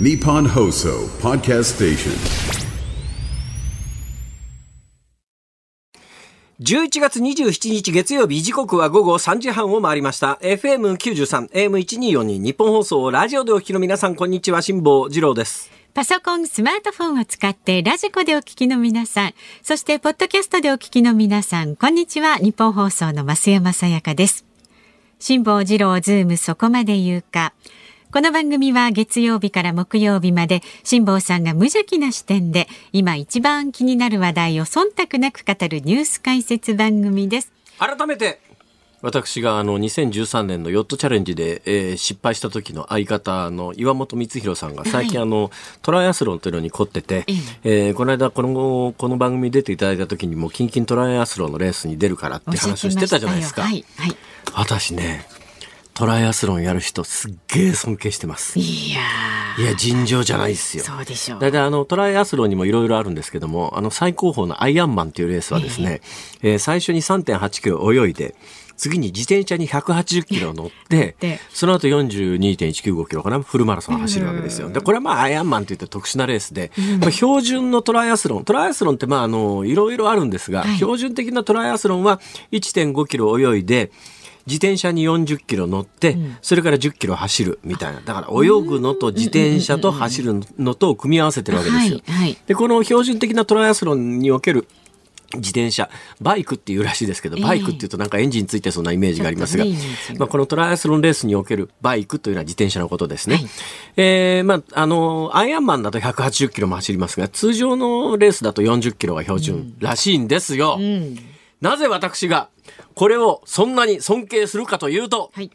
Nippon Hoso Podcast Station. 11月27日月曜日時刻は午後3時半を回りました。FM93、AM1242 日本放送ラジオでお聞きの皆さんこんにちは、辛坊治郎です。パソコン、スマートフォンを使ってラジコでお聞きの皆さん、そしてポッドキャストでお聞きの皆さん、こんにちは。日本放送の増山さやかです。辛坊治郎ズームそこまで言うか。この番組は月曜日から木曜日まで辛坊さんが無邪気な視点で今一番気になる話題を忖度なく語るニュース解説番組です。改めて、私があの2013年のヨットチャレンジで、えー失敗した時の相方の岩本光弘さんが最近あの、トライアスロンというのに凝ってて、えーこの間このこの番組に出ていただいた時にもキンキントライアスロンのレースに出るからって話をしてたじゃないですか。はい、はい。私ね、トライアスロンやる人すっげえ尊敬してます。いやいや、尋常じゃないですよ。そうでしょう。だいたいあの、トライアスロンにもいろいろあるんですけども、あの、最高峰のアイアンマンっていうレースはですね、えー最初に3.8キロ泳いで、次に自転車に180キロ乗ってで、その後42.195キロかな、フルマラソンを走るわけですよ。で、これはまあ、アイアンマンといって特殊なレースで、まあ、標準のトライアスロン、トライアスロンってまあ、あの、いろいろあるんですが、はい。標準的なトライアスロンは1.5キロ泳いで、自転車に40キロ乗って、それから10キロ走るみたいな。だから泳ぐのと自転車と走るのとを組み合わせてるわけですよ。で、この標準的なトライアスロンにおける自転車、バイクっていうらしいですけど、ええバイクっていうとなんかエンジンついてそうなイメージがありますが、ちょっとねイメーまあ、このトライアスロンレースにおけるバイクというのは自転車のことですね。はいえーまあ、あの、アイアンマンだと180キロも走りますが、通常のレースだと40キロが標準らしいんですよ。うん。なぜ私がこれをそんなに尊敬するかというと、はい。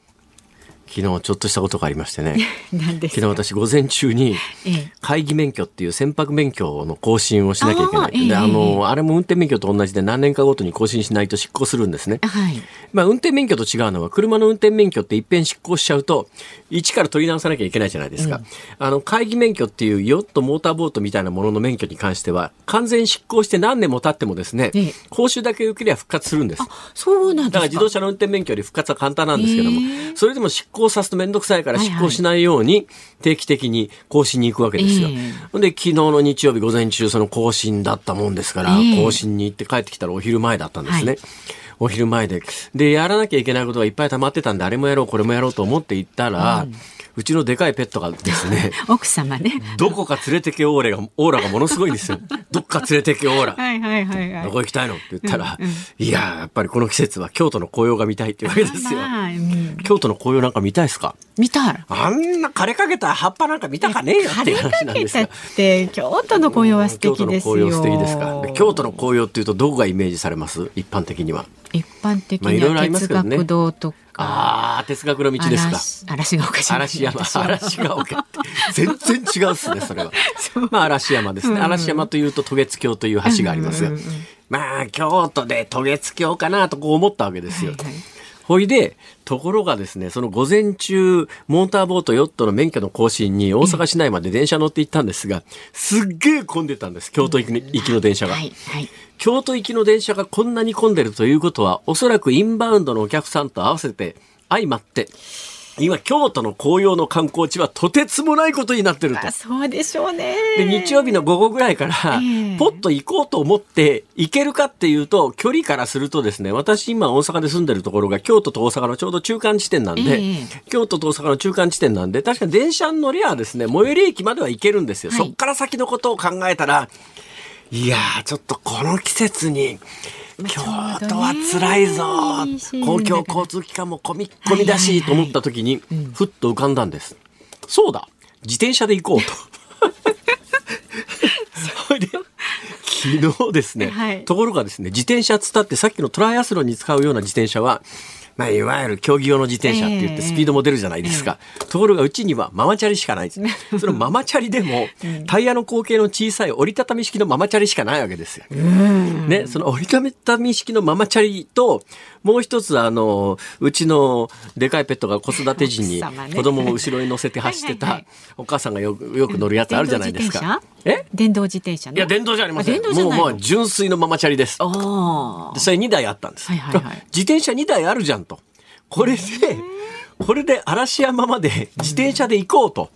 昨日ちょっとしたことがありましてね。昨日私午前中にええ会議免許っていう船舶免許の更新をしなきゃいけない。ええあの、あれも運転免許と同じで何年かごとに更新しないと執行するんですね。はい。まあ、運転免許と違うのは、車の運転免許って一遍執行しちゃうと、一から取り直さなきゃいけないじゃないですか。あの、会議免許っていうヨット、モーターボートみたいなものの免許に関しては、完全執行して何年も経ってもですねええ、講習だけ受けりゃ復活するんです。そうなんですか。だから自動車の運転免許より復活は簡単なんですけどもそれでも執行さすとめんどくさいからはいはい執行しないように定期的に更新に行くわけですよええ。ほんで、昨日の日曜日午前中その更新だったもんですからええ、更新に行って帰ってきたらお昼前だったんですねはい。お昼前で。で、やらなきゃいけないことがいっぱい溜まってたんで、あれもやろう、これもやろうと思って行ったら、うちのでかいペットがですね、奥様ね。どこか連れてけオーラが、オーラがものすごいんですよ。どっか連れてけオーラ。はいはいはいはい。どこ行きたいのって言ったら、いや、やっぱりこの季節は京都の紅葉が見たいっていうわけですよ。まあうん京都の紅葉なんか見たいですか？見たい。あんな枯れかけた葉っぱなんか見たかねえよっていう話なんですがだ。って京都の紅葉は素敵ですよ。京都の紅葉素敵ですか？で京都の紅葉っていうとどこがイメージされます？一般的には。一般的まあいろいろなありますけどね哲学堂とか。ああ、哲学の道ですか。嵐嵐が丘嵐山、嵐が丘って。全然違うっすね、それは。まあ、嵐山ですね。嵐山というと、渡月橋という橋がありますが。まあ、京都で渡月橋かなとこう思ったわけですよ。はいはいほいで、ところがですね、その午前中、モーターボート、ヨットの免許の更新に大阪市内まで電車乗って行ったんですが、すっげえ混んでたんです。京都行きの電車が。はいはい。京都行きの電車がこんなに混んでるということは、おそらくインバウンドのお客さんと合わせて相まって、今、京都の紅葉の観光地はとてつもないことになってるとあ。そうでしょうね。で、日曜日の午後ぐらいからええ、ポッと行こうと思って行けるかっていうと、距離からするとですね、私今大阪で住んでるところが京都と大阪のちょうど中間地点なんで、ええ京都と大阪の中間地点なんで、確かに電車に乗りゃですね、最寄り駅までは行けるんですよ。はいそっから先のことを考えたら、いやー、ちょっとこの季節に、京都は辛いぞ。公共交通機関も込み込みだし、と思った時に、ふっと浮かんだんです。そうだ。自転車で行こうと。それで、昨日ですね、はい。ところがですね、自転車つったってさっきのトライアスロンに使うような自転車は、まあ、いわゆる競技用の自転車って言ってええスピードも出るじゃないですか。ところがうちにはママチャリしかないんです。そのママチャリでも、タイヤの口径の小さい折りたたみ式のママチャリしかないわけですよ。ね、その折りたたみ式のママチャリと、もう一つあの、うちのでかいペットが子育て時に子供を後ろに乗せて走ってたお母さんがよくよく乗るやつあるじゃないですか。え？電動自転車のいや、電動じゃありません。もうまあ純粋のママチャリです。あでそれ2台あったんです。はいはいはい自転車2台あるじゃんと。これで、これで嵐山まで自転車で行こうと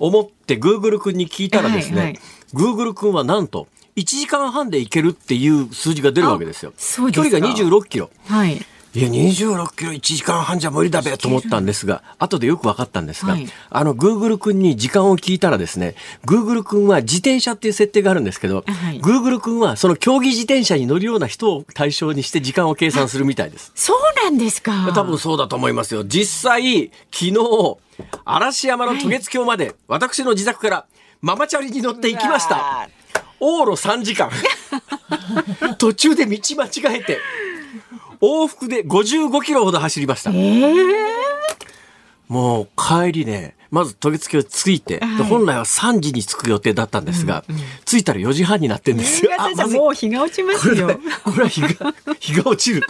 思ってグーグル君に聞いたらですね、はいはいグーグル君はなんと1時間半で行けるっていう数字が出るわけですよ。距離が26キロ。はい。いや、26キロ1時間半じゃ無理だべと思ったんですが、後でよく分かったんですが、はいあの、グーグル君に時間を聞いたらですね、グーグル君は自転車っていう設定があるんですけど、はいグーグル君はその競技自転車に乗るような人を対象にして時間を計算するみたいです。そうなんですか。多分そうだと思いますよ。実際、昨日、嵐山の渡月橋まで、私の自宅からママチャリに乗って行きました。往路3時間。途中で道間違えて、往復で55キロほど走りました。もう帰りね、まず渡月橋着いて、ではい本来は3時に着く予定だったんですが、着いたら4時半になってんですよ。新潟じゃまもう日が落ちますよ。これは日が、日が落ちる。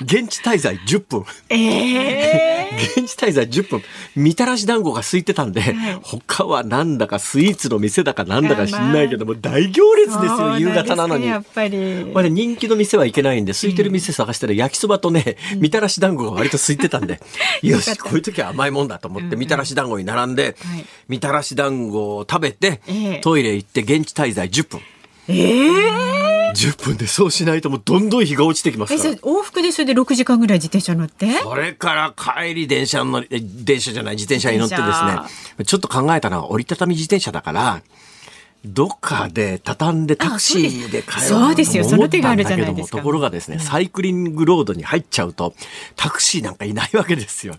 現地滞在10分。ええ現地滞在10分。みたらし団子が空いてたんで、他はなんだかスイーツの店だかなんだか知んないけども、大行列ですよ、夕方なのに。やっぱり。これ人気の店はいけないんで、空いてる店探したら焼きそばとね、みたらし団子が割と空いてたんで、よし、こういう時は甘いもんだと思って、みたらし団子に並んではい、みたらし団子を食べてええ、トイレ行って現地滞在10分。ええ。10分でそうしないともうどんどん日が落ちてきますえ、から。往復でそれで6時間ぐらい自転車乗って？それから帰り電車の、え電車じゃない、自転車に乗ってです自ね転、ちょっと考えたのは折りたたみ自転車だから、どっかで畳んでタクシーで帰ろうそうですよと思ったんだけどもその手があるじゃないですか？ところがですね、サイクリングロードに入っちゃうと、タクシーなんかいないわけですよ。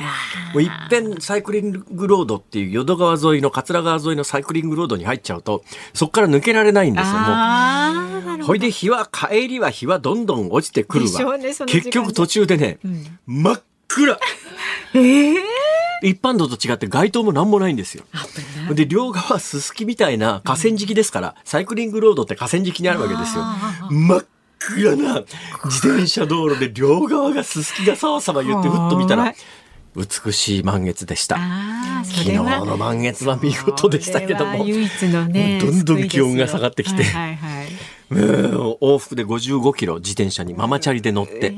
もういっぺんサイクリングロードっていう淀川沿いの桂川沿いのサイクリングロードに入っちゃうと、そこから抜けられないんですよ。ほいで日は、帰りは日はどんどん落ちてくるわ。うね結局途中でね、真っ暗。ええ一般道と違って街灯もなんもないんですよ。で、両側すすきみたいな河川敷ですから、サイクリングロードって河川敷にあるわけですよ。真っ暗な自転車道路で両側がすすきがさわさわ言ってふっと見たら、美しい満月でした。昨日。の満月は見事でしたけども。唯一のね。どんどん気温が下がってきてはいはいはいうん往復で55キロ自転車にママチャリで乗って、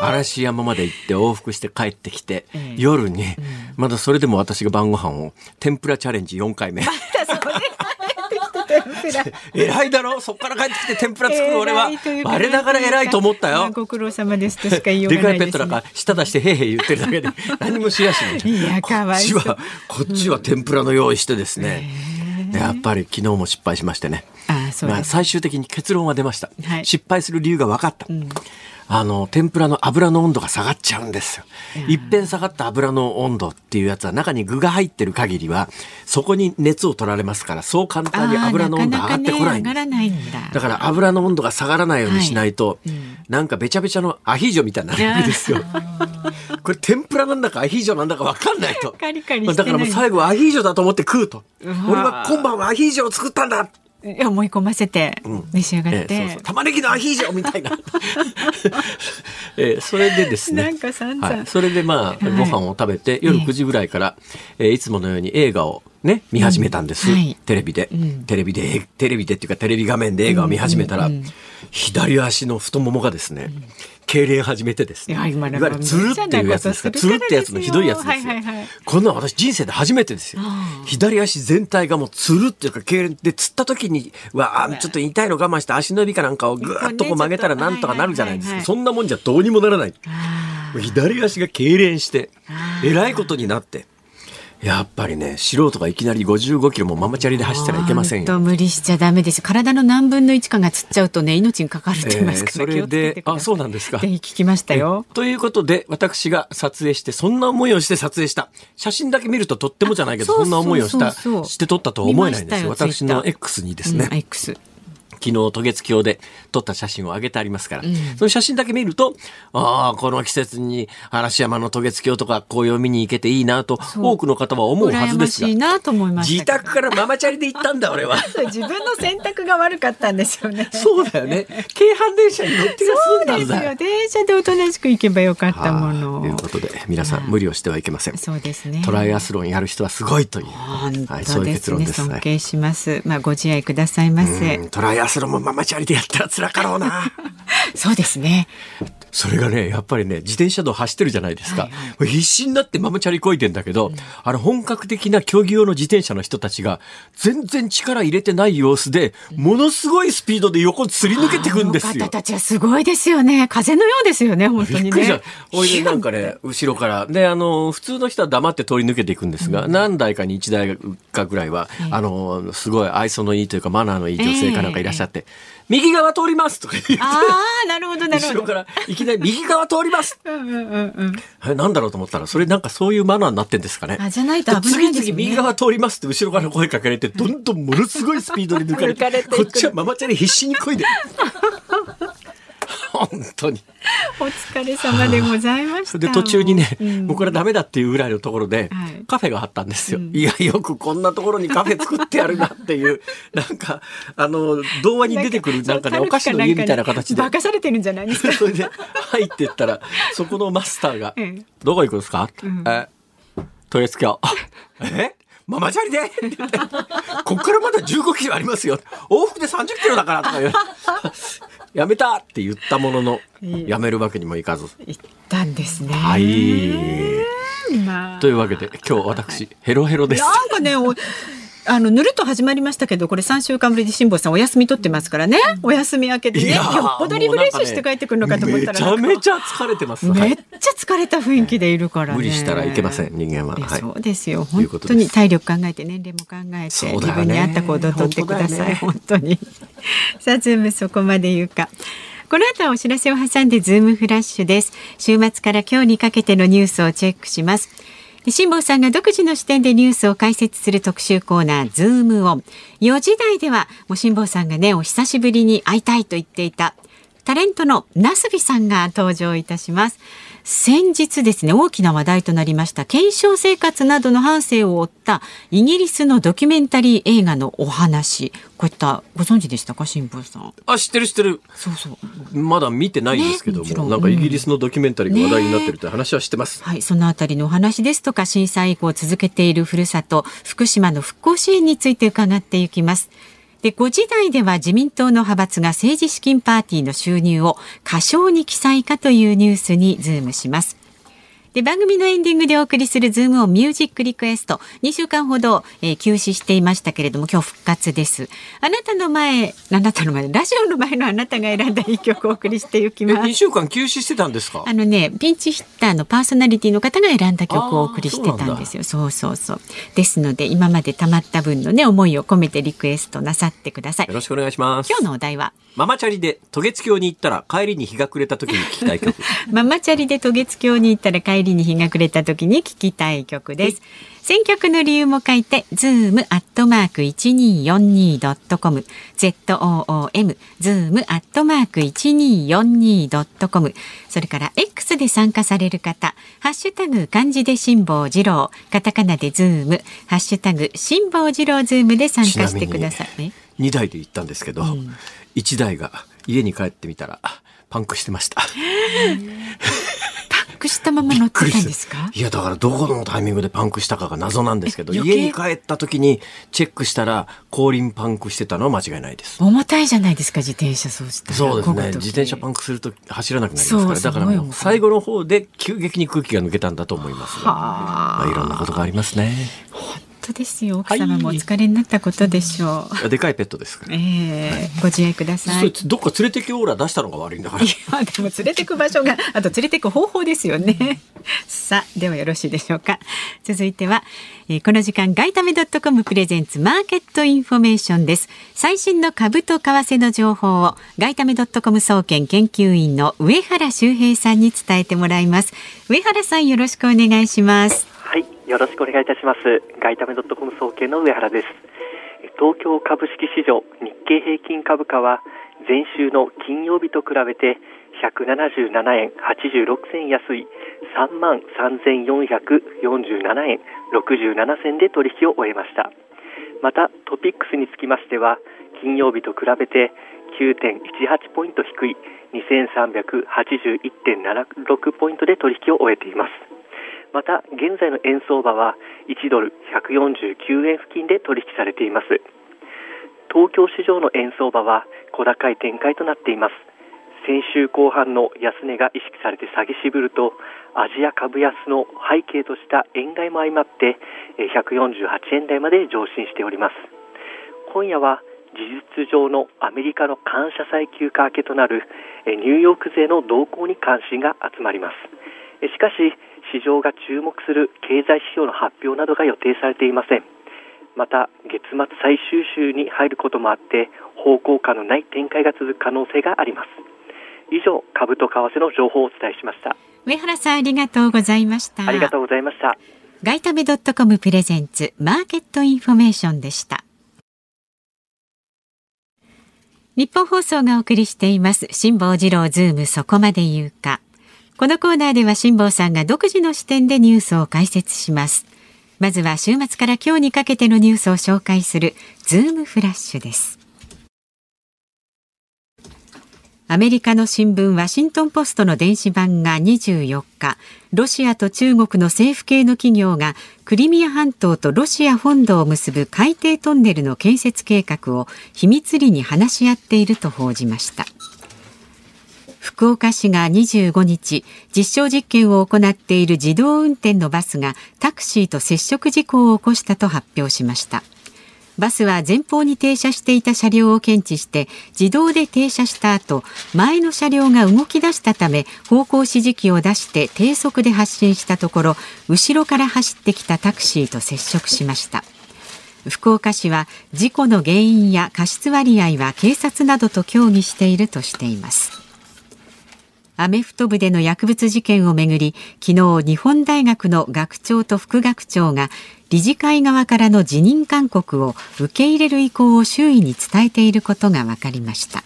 嵐山まで行って往復して帰ってきて、ええ。夜に、まだそれでも私が晩ご飯を天ぷらチャレンジ4回目。偉いだろ？そっから帰ってきて天ぷら作る 俺は。我ながら偉いと思ったよ。まあご苦労様ですとしか言いようでかがないいです、ね。ペットなんか舌出してへいへい言ってるだけで 何もしやしない。いやかわいそう。こっちは、こっちは天ぷらの用意してですね。やっぱり昨日も失敗しましてね。ああそうまあ、最終的に結論は出ました、はい。失敗する理由が分かった、あの天ぷらの油の温度が下がっちゃうんですよいっぺん下がった油の温度っていうやつは中に具が入ってる限りはそこに熱を取られますからそう簡単に油の温度上がってこないんですなかなかね上がらないんだ。だから油の温度が下がらないようにしないと、なんかべちゃべちゃのアヒージョみたいになるわけですよ。これ天ぷらなんだかアヒージョなんだか分かんないと。カリカリだからもう最後はアヒージョだと思って食うと。俺は今晩はアヒージョを作ったんだ思い込ませて召し上がって。ええそうそう。玉ねぎのアヒージョみたいな、ええそれでですね。なんか散々。はい、それでまあ、はい。ご飯を食べて夜9時ぐらいから、ええいつものように映画をね見始めたんです、うん。はい。テレビで、ん。テレビでテレビでっていうかテレビ画面で映画を見始めたら、うんうん。うん左足の太ももがですね、痙攣始めてですね。いわゆるつるっていうやつですか？つるってやつのひどいやつですよ、はいはいはいこんなの私人生で初めてですよ。左足全体がもうつるっていうか痙攣でつった時にはあちょっと痛いの我慢して足の指かなんかをぐーっとこう曲げたらなんとかなるじゃないですか。そんなもんじゃどうにもならない。左足が痙攣してあえらいことになってやっぱりね素人がいきなり55キロもママチャリで走ったらいけませんよ無理しちゃダメです。体の何分の一かがつっちゃうとね、命にかかるって言いますから、えーそれであそうなんですかぜひ聞きましたよ。ということで、私が撮影して、そんな思いをして撮影した。写真だけ見るととってもじゃないけど、あそんな思いをした、して撮ったとは思えないんですよ。私の X にですね、うん X。昨日渡月橋で撮った写真を上げてありますから、その写真だけ見ると、ああ、この季節に嵐山の渡月橋とか紅葉を見に行けていいなと、う多くの方は思うは羨ずですがましい、なと思いました自。宅からママチャリで行ったんだ、俺は。自分の選択が悪かったんですよね。そうだよね。京阪電車に乗ってがそうですよ。。電車でおとなしく行けばよかったもはあの。ということで、皆さん無理をしてはいけません。そうですね。トライアスロンやる人はすごいという、本はい、そういう当ですね。結論です。はい尊敬します。まあご自愛くださいませ。うんトライアスロンもママチャリでやったら辛かろうな。そうですね。それがね、やっぱりね、自転車道走ってるじゃないですか。はいはい、必死になってママチャリこいでんだけど、うん、あの本格的な競技用の自転車の人たちが全然力入れてない様子で、ものすごいスピードで横すり抜けてくんですよ。方たちはすごいですよね。風のようですよね、本当にね。おいでなんかね、後ろから。で、あの、普通の人は黙って通り抜けていくんですが、うん、何台かに1台かぐらいは、あの、すごい愛想のいいというかマナーのいい女性かなんかいらっしゃって、えー右側通りますとか言って。ああ、なるほど、なるほど。後ろからいきなり右側通りますうんうんうんうん。なんだろうと思ったら、それなんかそういうマナーになってんですかね。あ、じゃないと危ないですね。次々右側通りますって後ろから声かけられて、どんどんものすごいスピードで抜かれて、れてこっちはママチャリ必死にこいで。本当に。お疲れ様でございました。で途中にね、うん、僕らダメだっていうぐらいのところで、はい、カフェがあったんですよ、うん、いやよくこんなところにカフェ作ってやるなっていう なんかあの童話に出てくるなんかねお菓子の家みたいな形で化かされてるんじゃないですか？それで入ってったらそこのマスターが 「どこ行くんですか?」うん、え豊洲京えママチャリで？こっからまだ15キロありますよ。往復で30キロだからとか言う。やめたって言ったものの、やめるわけにもいかず。言ったんですね。はい。まあ、というわけで、今日私、はい、ヘロヘロです。なんかね、あのぬるっと始まりましたけどこれ3週間ぶりで辛坊さんお休み取ってますからね。お休み明けでねよっぽどリフレッシュして帰ってくるのかと思ったら、ね、めちゃめちゃ疲れてますめっちゃ疲れた雰囲気でいるから、ね、無理したらいけません人間は、はい、そうですよ。本当に体力考えて年齢も考えて、自分に合った行動をとってください。本当,、に。さあズームそこまで言うか。この後はお知らせを挟んでズームフラッシュです。週末から今日にかけてのニュースをチェックします辛坊さんが独自の視点でニュースを解説する特集コーナーズームオン4時台ではもう辛坊さんがねお久しぶりに会いたいと言っていたタレントのなすびさんが登場いたします。先日ですね大きな話題となりました検証生活などの半生を追ったイギリスのドキュメンタリー映画のお話。こういったご存知でしたか辛坊さん？あ知ってる知ってる。そうそう。まだ見てないんですけども、ね、なんかイギリスのドキュメンタリーが話題になってるって話は知ってます、ね、はいそのあたりのお話ですとか震災以降続けているふるさと福島の復興支援について伺っていきますで5時台では自民党の派閥が政治資金パーティーの収入を過少に記載かというニュースにズームします。で番組のエンディングでお送りするズームオンミュージックリクエスト。2週間ほど、えー、休止していましたけれども今日復活です。あなたの前あなたの前ラジオの前のあなたが選んだ一曲をお送りしていきます。2週間休止してたんですか？あのねピンチヒッターのパーソナリティの方が選んだ曲をお送りしてたんですよ。そうそうそう。ですので今までたまった分のね思いを込めてリクエストなさってください。よろしくお願いします。今日のお題は？ママチャリで渡月橋に行ったら帰りに日が暮れた時に聞きたい曲。ママチャリで渡月橋に行ったら帰りに日が暮れた時に聞きたい曲です。選曲の理由も書いて、ズームアットマーク一二四二ドットコム、z o o m ズームアットマーク一二四二ドットコム。それから X で参加される方、ハッシュタグ漢字で辛坊治郎、カタカナでズーム、ハッシュタグ辛坊治郎ズームで参加してください。二台で行ったんですけど、一、うん、台が家に帰ってみたらパンクしてました。クしたまま乗ってたんですか？いやだからどこのタイミングでパンクしたかが謎なんですけど家に帰った時にチェックしたら後輪パンクしてたのは間違いないです。重たいじゃないですか自転車そうしたそうですね。自転車パンクすると走らなくなりますから。だから最後の方で急激に空気が抜けたんだと思いますまあ、いろんなことがありますね当ですよ。奥様もお疲れになったことでしょう、はい、でかいペットですから、えー、ご自愛ください。どっか連れてけオーラ出したのが悪いんだから。いやでも連れてく場所が あと連れてく方法ですよね。さあではよろしいでしょうか。続いては、えー、この時間外為ドットコムプレゼンツマーケットインフォメーションです。最新の株と為替の情報を外為ドットコム総研研究員の上原修平さんに伝えてもらいます。上原さんよろしくお願いしますはいよろしくお願いいたします。外為ドットコム総研の上原です。東京株式市場日経平均株価は前週の金曜日と比べて177円86銭安い3万3447円67銭で取引を終えました。またトピックスにつきましては金曜日と比べて9.18ポイント低い2381.76ポイントで取引を終えています。また現在の円相場は1ドル149円付近で取引されています。東京市場の円相場は小高い展開となっています。先週後半の安値が意識されて下げしぶるとアジア株安の背景とした円買いも相まって148円台まで上進しております。今夜は事実上のアメリカの感謝祭休暇明けとなるニューヨーク勢の動向に関心が集まります。しかし市場が注目する経済指標の発表などが予定されていません。また月末最終週に入ることもあって方向感のない展開が続く可能性があります。以上株と為替の情報をお伝えしました。上原さんありがとうございました。ありがとうございました。ガイタメドットコムプレゼンツマーケットインフォメーションでした。ニッポン放送がお送りしています辛坊治郎ズームそこまで言うかこのコーナーでは辛坊さんが独自の視点でニュースを解説しますまずは週末から今日にかけてのニュースを紹介するズームフラッシュですアメリカの新聞ワシントンポストの電子版が24日、ロシアと中国の政府系の企業がクリミア半島とロシア本土を結ぶ海底トンネルの建設計画を秘密裏に話し合っていると報じました。福岡市が25日実証実験を行っている自動運転のバスがタクシーと接触事故を起こしたと発表しました。バスは前方に停車していた車両を検知して自動で停車した後前の車両が動き出したため方向指示器を出して低速で発進したところ後ろから走ってきたタクシーと接触しました。福岡市は事故の原因や過失割合は警察などと協議しているとしています。アメフト部での薬物事件をめぐり昨日日本大学の学長と副学長が理事会側からの辞任勧告を受け入れる意向を周囲に伝えていることが分かりました。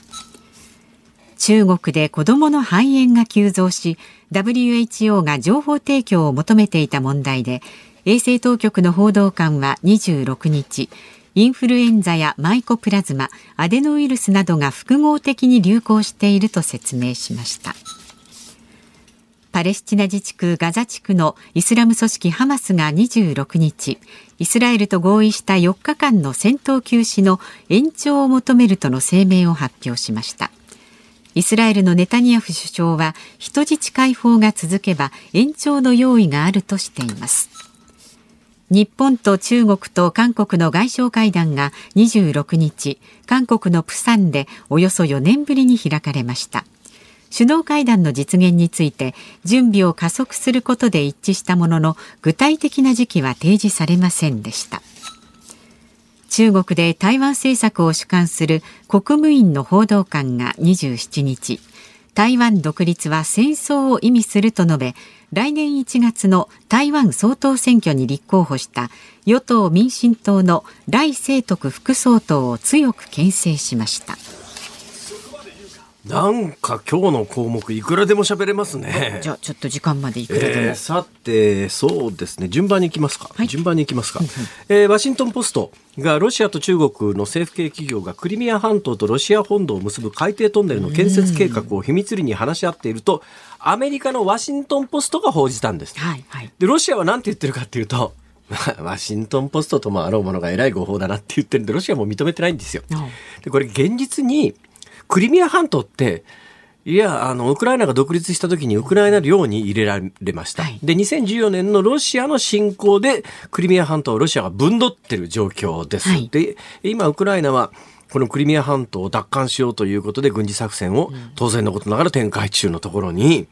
中国で子どもの肺炎が急増し WHO が情報提供を求めていた問題で衛生当局の報道官は26日インフルエンザやマイコプラズマアデノウイルスなどが複合的に流行していると説明しました。パレスチナ自治区ガザ地区のイスラム組織ハマスが26日イスラエルと合意した4日間の戦闘休止の延長を求めるとの声明を発表しました。イスラエルのネタニヤフ首相は人質解放が続けば延長の用意があるとしています。日本と中国と韓国の外相会談が26日韓国のプサンでおよそ4年ぶりに開かれました。首脳会談の実現について準備を加速することで一致したものの具体的な時期は提示されませんでした中国で台湾政策を主管する国務院の報道官が27日台湾独立は戦争を意味すると述べ来年1月の台湾総統選挙に立候補した与党民進党の来清徳副総統を強く牽制しました。なんか今日の項目いくらでも喋れますね。じゃあちょっと時間までいくらでも。えー、さてそうですね順番にいきますか。はい、順番にいきますか。えー、ワシントンポストがロシアと中国の政府系企業がクリミア半島とロシア本土を結ぶ海底トンネルの建設計画を秘密裏に話し合っているとアメリカのワシントンポストが報じたんです。はいはい、でロシアは何て言ってるかっていうと。ワシントン・ポストともあろうものが偉い誤報だなって言ってるんでロシアも認めてないんですよ。でこれ現実にクリミア半島って、いや、あの、ウクライナが独立した時にウクライナ領に入れられました。はい、で、2014年のロシアの侵攻で、クリミア半島をロシアが分取ってる状況です。はい、で、今、ウクライナは、このクリミア半島を奪還しようということで軍事作戦を当然のことながら展開中のところに、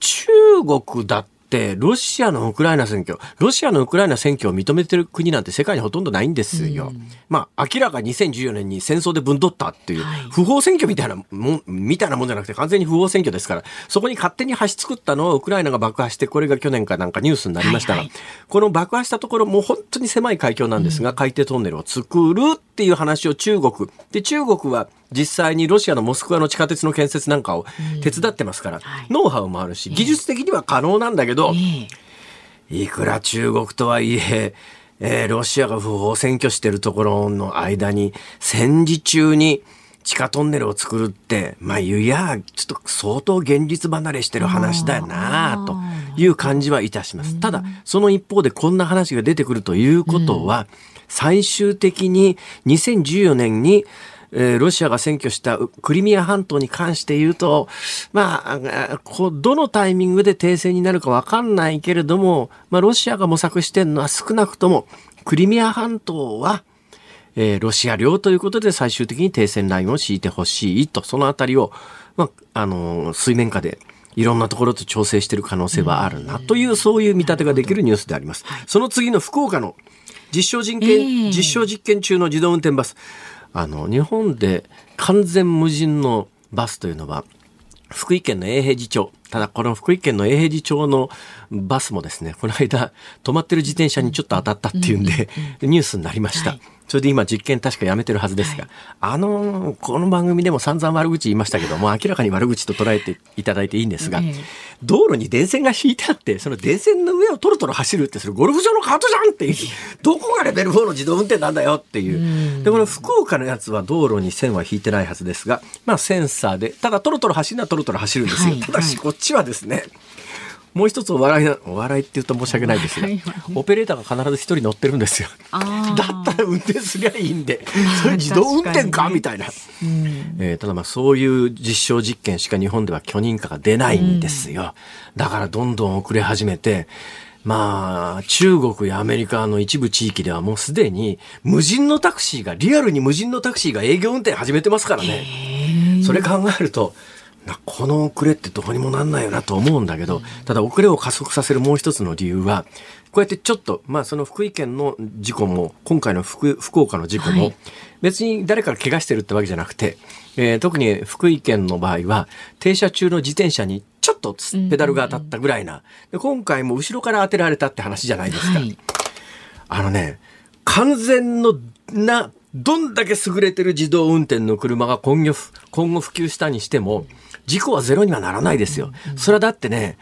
中国だっってロシアのウクライナ選挙、ロシアのウクライナ選挙を認めてる国なんて世界にほとんどないんですよ。うん、まあ、明らか2014年に戦争で分取ったっていう、不法選挙みたいなもん、みたいなもんじゃなくて完全に不法選挙ですから、そこに勝手に橋作ったのをウクライナが爆破して、これが去年かなんかニュースになりましたが、はいはい、この爆破したところもう本当に狭い海峡なんですが、うん、海底トンネルを作るっていう話を中国。で、中国は実際にロシアのモスクワの地下鉄の建設なんかを手伝ってますから、ノウハウもあるし、技術的には可能なんだけど、えー、いくら中国とはいえ、えー、ロシアが不法占拠してるところの間に戦時中に地下トンネルを作るって、まあ言うや、ちょっと相当現実離れしてる話だよなという感じはいたします。ただ、その一方でこんな話が出てくるということは、最終的に2014年にえー、ロシアが占拠したクリミア半島に関して言うと、まあ、こうどのタイミングで停戦になるかわかんないけれども、まあ、ロシアが模索してるのは少なくとも、クリミア半島は、えー、ロシア領ということで最終的に停戦ラインを敷いてほしいと、そのあたりを、まあ、あのー、水面下でいろんなところと調整している可能性はあるなという、そういう見立てができるニュースであります。その次の福岡の実証実験、実証実験中の自動運転バス。あの、日本で完全無人のバスというのは、福井県の永平寺町。ただ、この福井県の永平寺町のバスもですね、この間、止まってる自転車にちょっと当たったっていうんで、ニュースになりました。はいそれで今実験確かやめてるはずですが、はい、あの、この番組でも散々悪口言いましたけども、明らかに悪口と捉えていただいていいんですが、え道路に電線が引いてあって、その電線の上をトロトロ走るって、それゴルフ場のカートじゃんっていう、どこがレベル4の自動運転なんだよっていう。で、この福岡のやつは道路に線は引いてないはずですが、まあセンサーで、ただトロトロ走るのはトロトロ走るんですよ。はい、ただしこっちはですね、もう一つお笑いな、お笑いって言うと申し訳ないですが、オペレーターが必ず一人乗ってるんですよ。だったら運転すりゃいいんで、それ自動運転かみたいな。えー、ただまあそういう実証実験しか日本では許認可が出ないんですよ。だからどんどん遅れ始めて、まあ、中国やアメリカの一部地域ではもうすでに無人のタクシーが、リアルに無人のタクシーが営業運転始めてますからね。それ考えると、この遅れってどうにもなんないよなと思うんだけど、ただ遅れを加速させるもう一つの理由は、こうやってちょっと、まあその福井県の事故も、今回の福福岡の事故も、別に誰かが怪我してるってわけじゃなくて、えー、特に福井県の場合は、停車中の自転車にちょっとペダルが当たったぐらいな、で今回も後ろから当てられたって話じゃないですか。はい、あのね、完全のな、どんだけ優れてる自動運転の車が今後今後普及したにしても、事故はゼロにはならないですよ。それはだってね、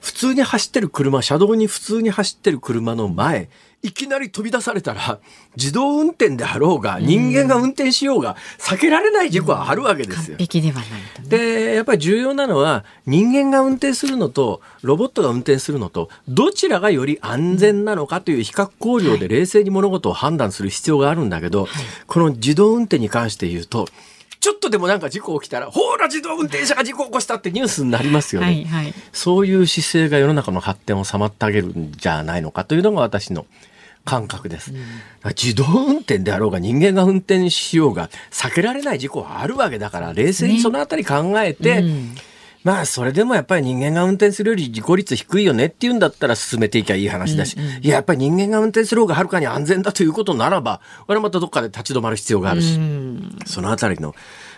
普通に走ってる車、車道に普通に走ってる車の前、いきなり飛び出されたら、自動運転であろうが、人間が運転しようが、避けられない事故はあるわけですよ。ではないと、ね、で、やっぱり重要なのは、人間が運転するのと、ロボットが運転するのと、どちらがより安全なのかという比較考慮で冷静に物事を判断する必要があるんだけど、はい、この自動運転に関して言うと、ちょっとでもなんか事故起きたら、ほら自動運転車が事故起こしたってニュースになりますよね。はいはい、そういう姿勢が世の中の発展を妨げるんじゃないのかというのが私の感覚です、うん、自動運転であろうが人間が運転しようが避けられない事故はあるわけだから冷静にそのあたり考えて、ねうんまあ、それでもやっぱり人間が運転するより事故率低いよねっていうんだったら進めていきゃいい話だし、うんうん、いや、やっぱり人間が運転する方がはるかに安全だということならば、これはまたどっかで立ち止まる必要があるし、そのあたりの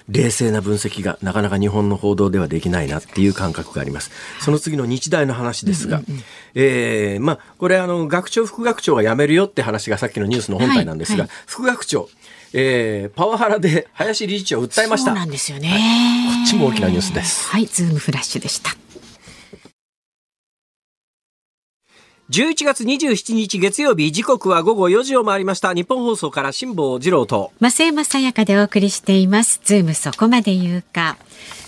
冷静な分析がなかなか日本の報道ではできないなっていう感覚があります。その次の日大の話ですが、ええー、まあ、これあの、学長、副学長が辞めるよって話がさっきのニュースの本体なんですが、はいはい、副学長、えー、パワハラで林理事長を訴えました。そうなんですよね、はい、こっちも大きなニュースです。はい、ズームフラッシュでした。11月27日月曜日時刻は午後4時を回りました。ニッポン放送から辛坊治郎と。増山さやかでお送りしています。ズームそこまで言うか。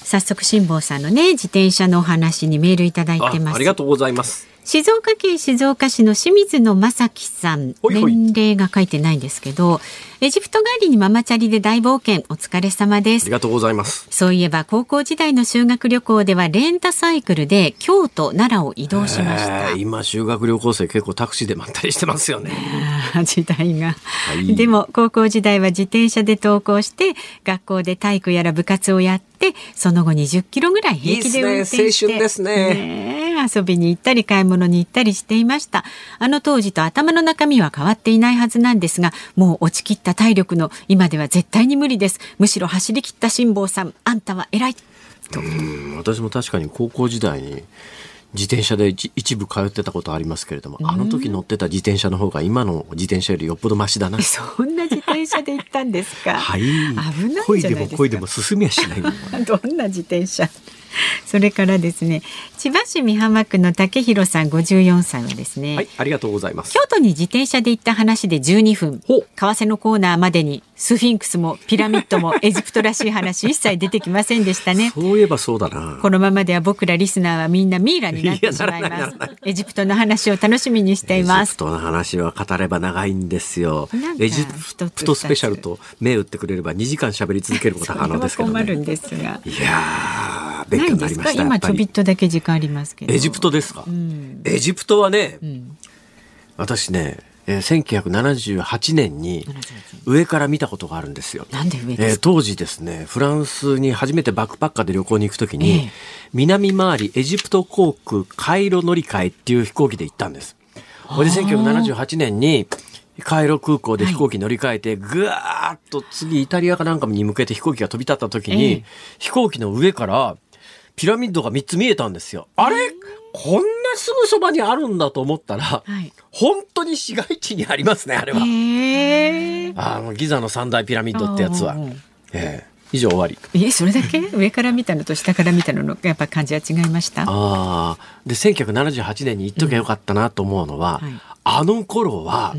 早速辛坊さんのね自転車のお話にメールいただいてます。ありがとうございます静岡県静岡市の清水野正樹さん。年齢が書いてないんですけどエジプト帰りにママチャリで大冒険お疲れ様です。ありがとうございます。そういえば高校時代の修学旅行ではレンタサイクルで京都奈良を移動しました。今修学旅行生結構タクシーでまったりしてますよね。時代が、はい、でも高校時代は自転車で登校して学校で体育やら部活をやってその後20キロぐらい平気で運転して。いい、ね、青春ですね。ね遊びに行ったり買い物に行ったりしていましたあの当時と頭の中身は変わっていないはずなんですがもう落ちきった体力の今では絶対に無理ですむしろ走り切った辛坊さんあんたは偉いうん私も確かに高校時代に自転車で一部通ってたことありますけれども、あの時乗ってた自転車の方が今の自転車よりよっぽどマシだな。そんな自転車で行ったんですか。はい。危ないじゃないですか。恋でも恋でも進みはしない。どんな自転車。それからですね千葉市美浜区の竹弘さん54歳はですね、はい、ありがとうございます。京都に自転車で行った話で12分為替のコーナーまでにスフィンクスもピラミッドも エジプトらしい話一切出てきませんでしたね。そういえばそうだな。このままでは僕らリスナーはみんなミイラになってしまいます。エジプトの話を楽しみにしています。エジプトの話は語れば長いんですよ。エジプトスペシャルと目打ってくれれば2時間喋り続けることは可能ですけどね。困るんですが。いやー、勉強何ですか？になりました。今ちょびっとだけ時間ありますけど。エジプトですか、エジプトはね、私ね、えー1978年に上から見たことがあるんですよ。なんで上ですか？えー当時ですね、フランスに初めてバックパッカーで旅行に行くときに、ええ。南回りエジプト航空カイロ乗り換えっていう飛行機で行ったんです。これで1978年にカイロ空港で飛行機乗り換えて、ぐわーっと次イタリアかなんかに向けて飛行機が飛び立った時に、ええ。飛行機の上からピラミッドが3つ見えたんですよ。あれ？こんなすぐそばにあるんだと思ったら、はい本当に市街地にありますね、あれは。あの、ギザの三大ピラミッドってやつはうんうんうん。ええ以上終わり。えそれだけ？上から見たのと下から見たののやっぱ感じは違いました？ああ。で、1978年に行っときゃよかったなと思うのは、うんはいあの頃は、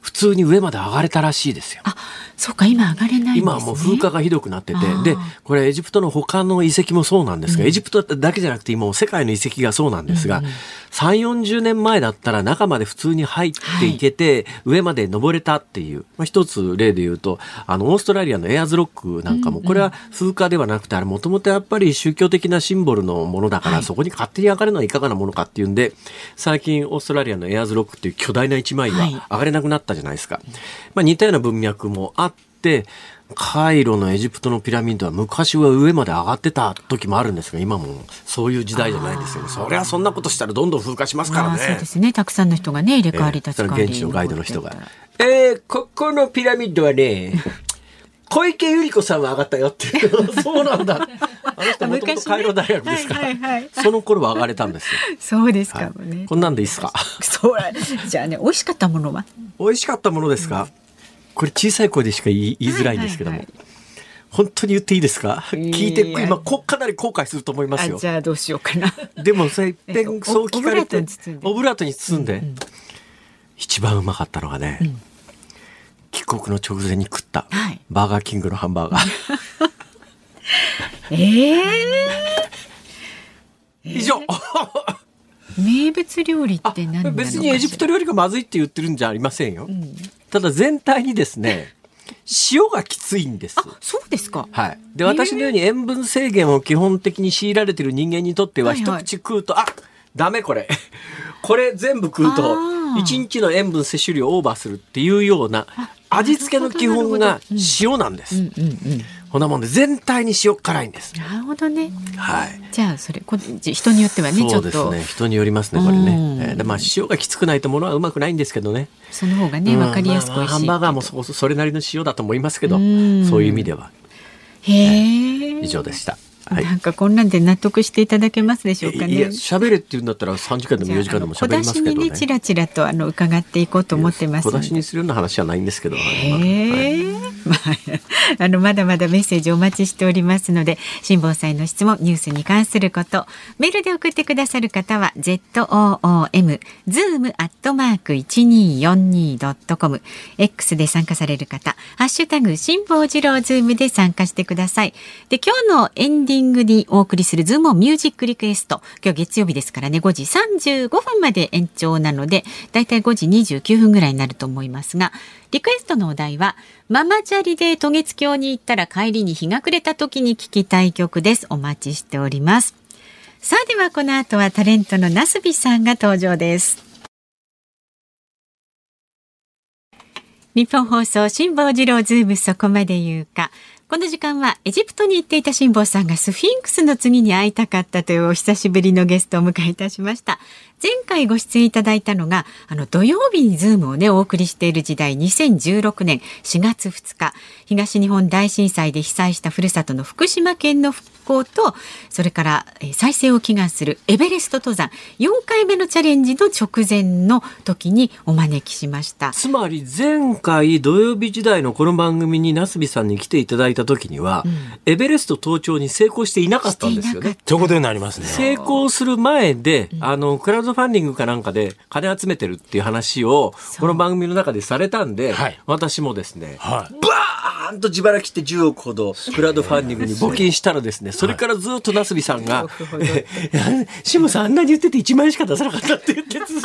普通に上まで上がれたらしいですよ。あそうか今上がれないんです、ね、今はもう風化がひどくなっててで、これエジプトの他の遺跡もそうなんですが、エジプトだけじゃなくて今もう世界の遺跡がそうなんですが、3、40年前だったら中まで普通に入っていけて、上まで登れたっていう、まあ、一つ例で言うと、あの、オーストラリアのエアーズロックなんかも、これは風化ではなくて、あれもともとやっぱり宗教的なシンボルのものだから、はい。そこに勝手に上がるのはいかがなものかっていうんで、最近オーストラリアのエアーズロックっていう巨大な一枚がはい。上がれなくなったじゃないですか。まあ似たような文脈もあって、カイロのエジプトのピラミッドは昔は上まで上がってた時もあるんですが、今もそういう時代じゃないですよね。そりゃそんなことしたらどんどん風化しますからねそうで。すねたくさんの人がね入れ替わり立ち替わり、れ現地のガイドの人が。えー、ここのピラミッドはね、小池百合子さんは上がったよって。そうなんだ。あの人もともとカイロ大学ですから、昔ねはいはいはいその頃は上がれたんですよ。そうですかはいもね、こんなんでいいですか？そうじゃあね美味しかったものは？美味しかったものですか、これ小さい声でしか言い言いづらいんですけども、はいはい本当に言っていいですか？聞いて今こかなり後悔すると思いますあよじゃあどうしようかな。でもそれいっぺんそう聞かれてオブラートに包んで。一番うまかったのがね、帰国の直前に食った、はい。バーガーキングのハンバーガー。ええ以上。名物料理っあて何なのかしら？別にエジプト料理がまずいって言ってるんじゃありませんよ、ただ全体にですね塩がきついんです。そうですか。はい。で、私のように塩分制限を基本的に強いられている人間にとっては、一はいはい。口食うと、あダメこれ。これ全部食うと一日の塩分摂取量をオーバーするっていうような、味付けの基本が塩なんです。うんうんうんほんなもんで、全体に塩辛いんです。なるほどねはい。じゃあそれこ人によってはねちょっとそうですね。人によりますね、これね。うんえーでまあ、塩がきつくないとものはうまくないんですけどね。その方がねうんわかりやすくハンバーガーもそそれなりの塩だと思いますけど、うんそういう意味ではへえ以上でした。はい。なんかこんなんで納得していただけますでしょうかねいや、喋れって言うんだったら3時間でも4時間でも喋りますけどね。小出しにねちらちらとあの伺っていこうと思ってます小出しにするような話はないんですけど。へはいえ、まあ、あのまだまだメッセージお待ちしておりますので辛坊さんへの質問ニュースに関することメールで送ってくださる方は z o o m zoom アットマーク一二四二ドットコム X で参加される方ハッシュタグ辛坊治郎ズームで参加してください。で今日のエンディングにお送りするズームミュージックリクエスト今日月曜日ですからね5時35分まで延長なのでだいたい5時29分ぐらいになると思いますがリクエストのお題はママチャリで渡月橋に行ったら帰りに日が暮れた時に聴きたい曲です。お待ちしております。さあではこの後はタレントのなすびさんが登場です。ニッポン放送辛坊治郎ズームそこまで言うか。この時間はエジプトに行っていた辛坊さんがスフィンクスの次に会いたかったというお久しぶりのゲストを迎えいたしました。前回ご出演いただいたのが、あの土曜日にズームをね、お送りしている時代、2016年4月2日、東日本大震災で被災したふるさとの福島県の復興と、それから再生を祈願するエベレスト登山、4回目のチャレンジの直前の時にお招きしました。つまり前回土曜日時代のこの番組になすびさんに来ていただいた時には、うん、エベレスト登頂に成功していなかったんですよね。ということになりますね。成功する前で、あの、クラウドファンディングかなんかで金集めてるっていう話を、この番組の中でされたんで、はい、私もですね、はい、バーンと自腹切って10億ほどクラウドファンディングに募金したらですね、それからずっとなすびさんが、しもさんあんなに言ってて1万円しか出さなかったって言ってずっ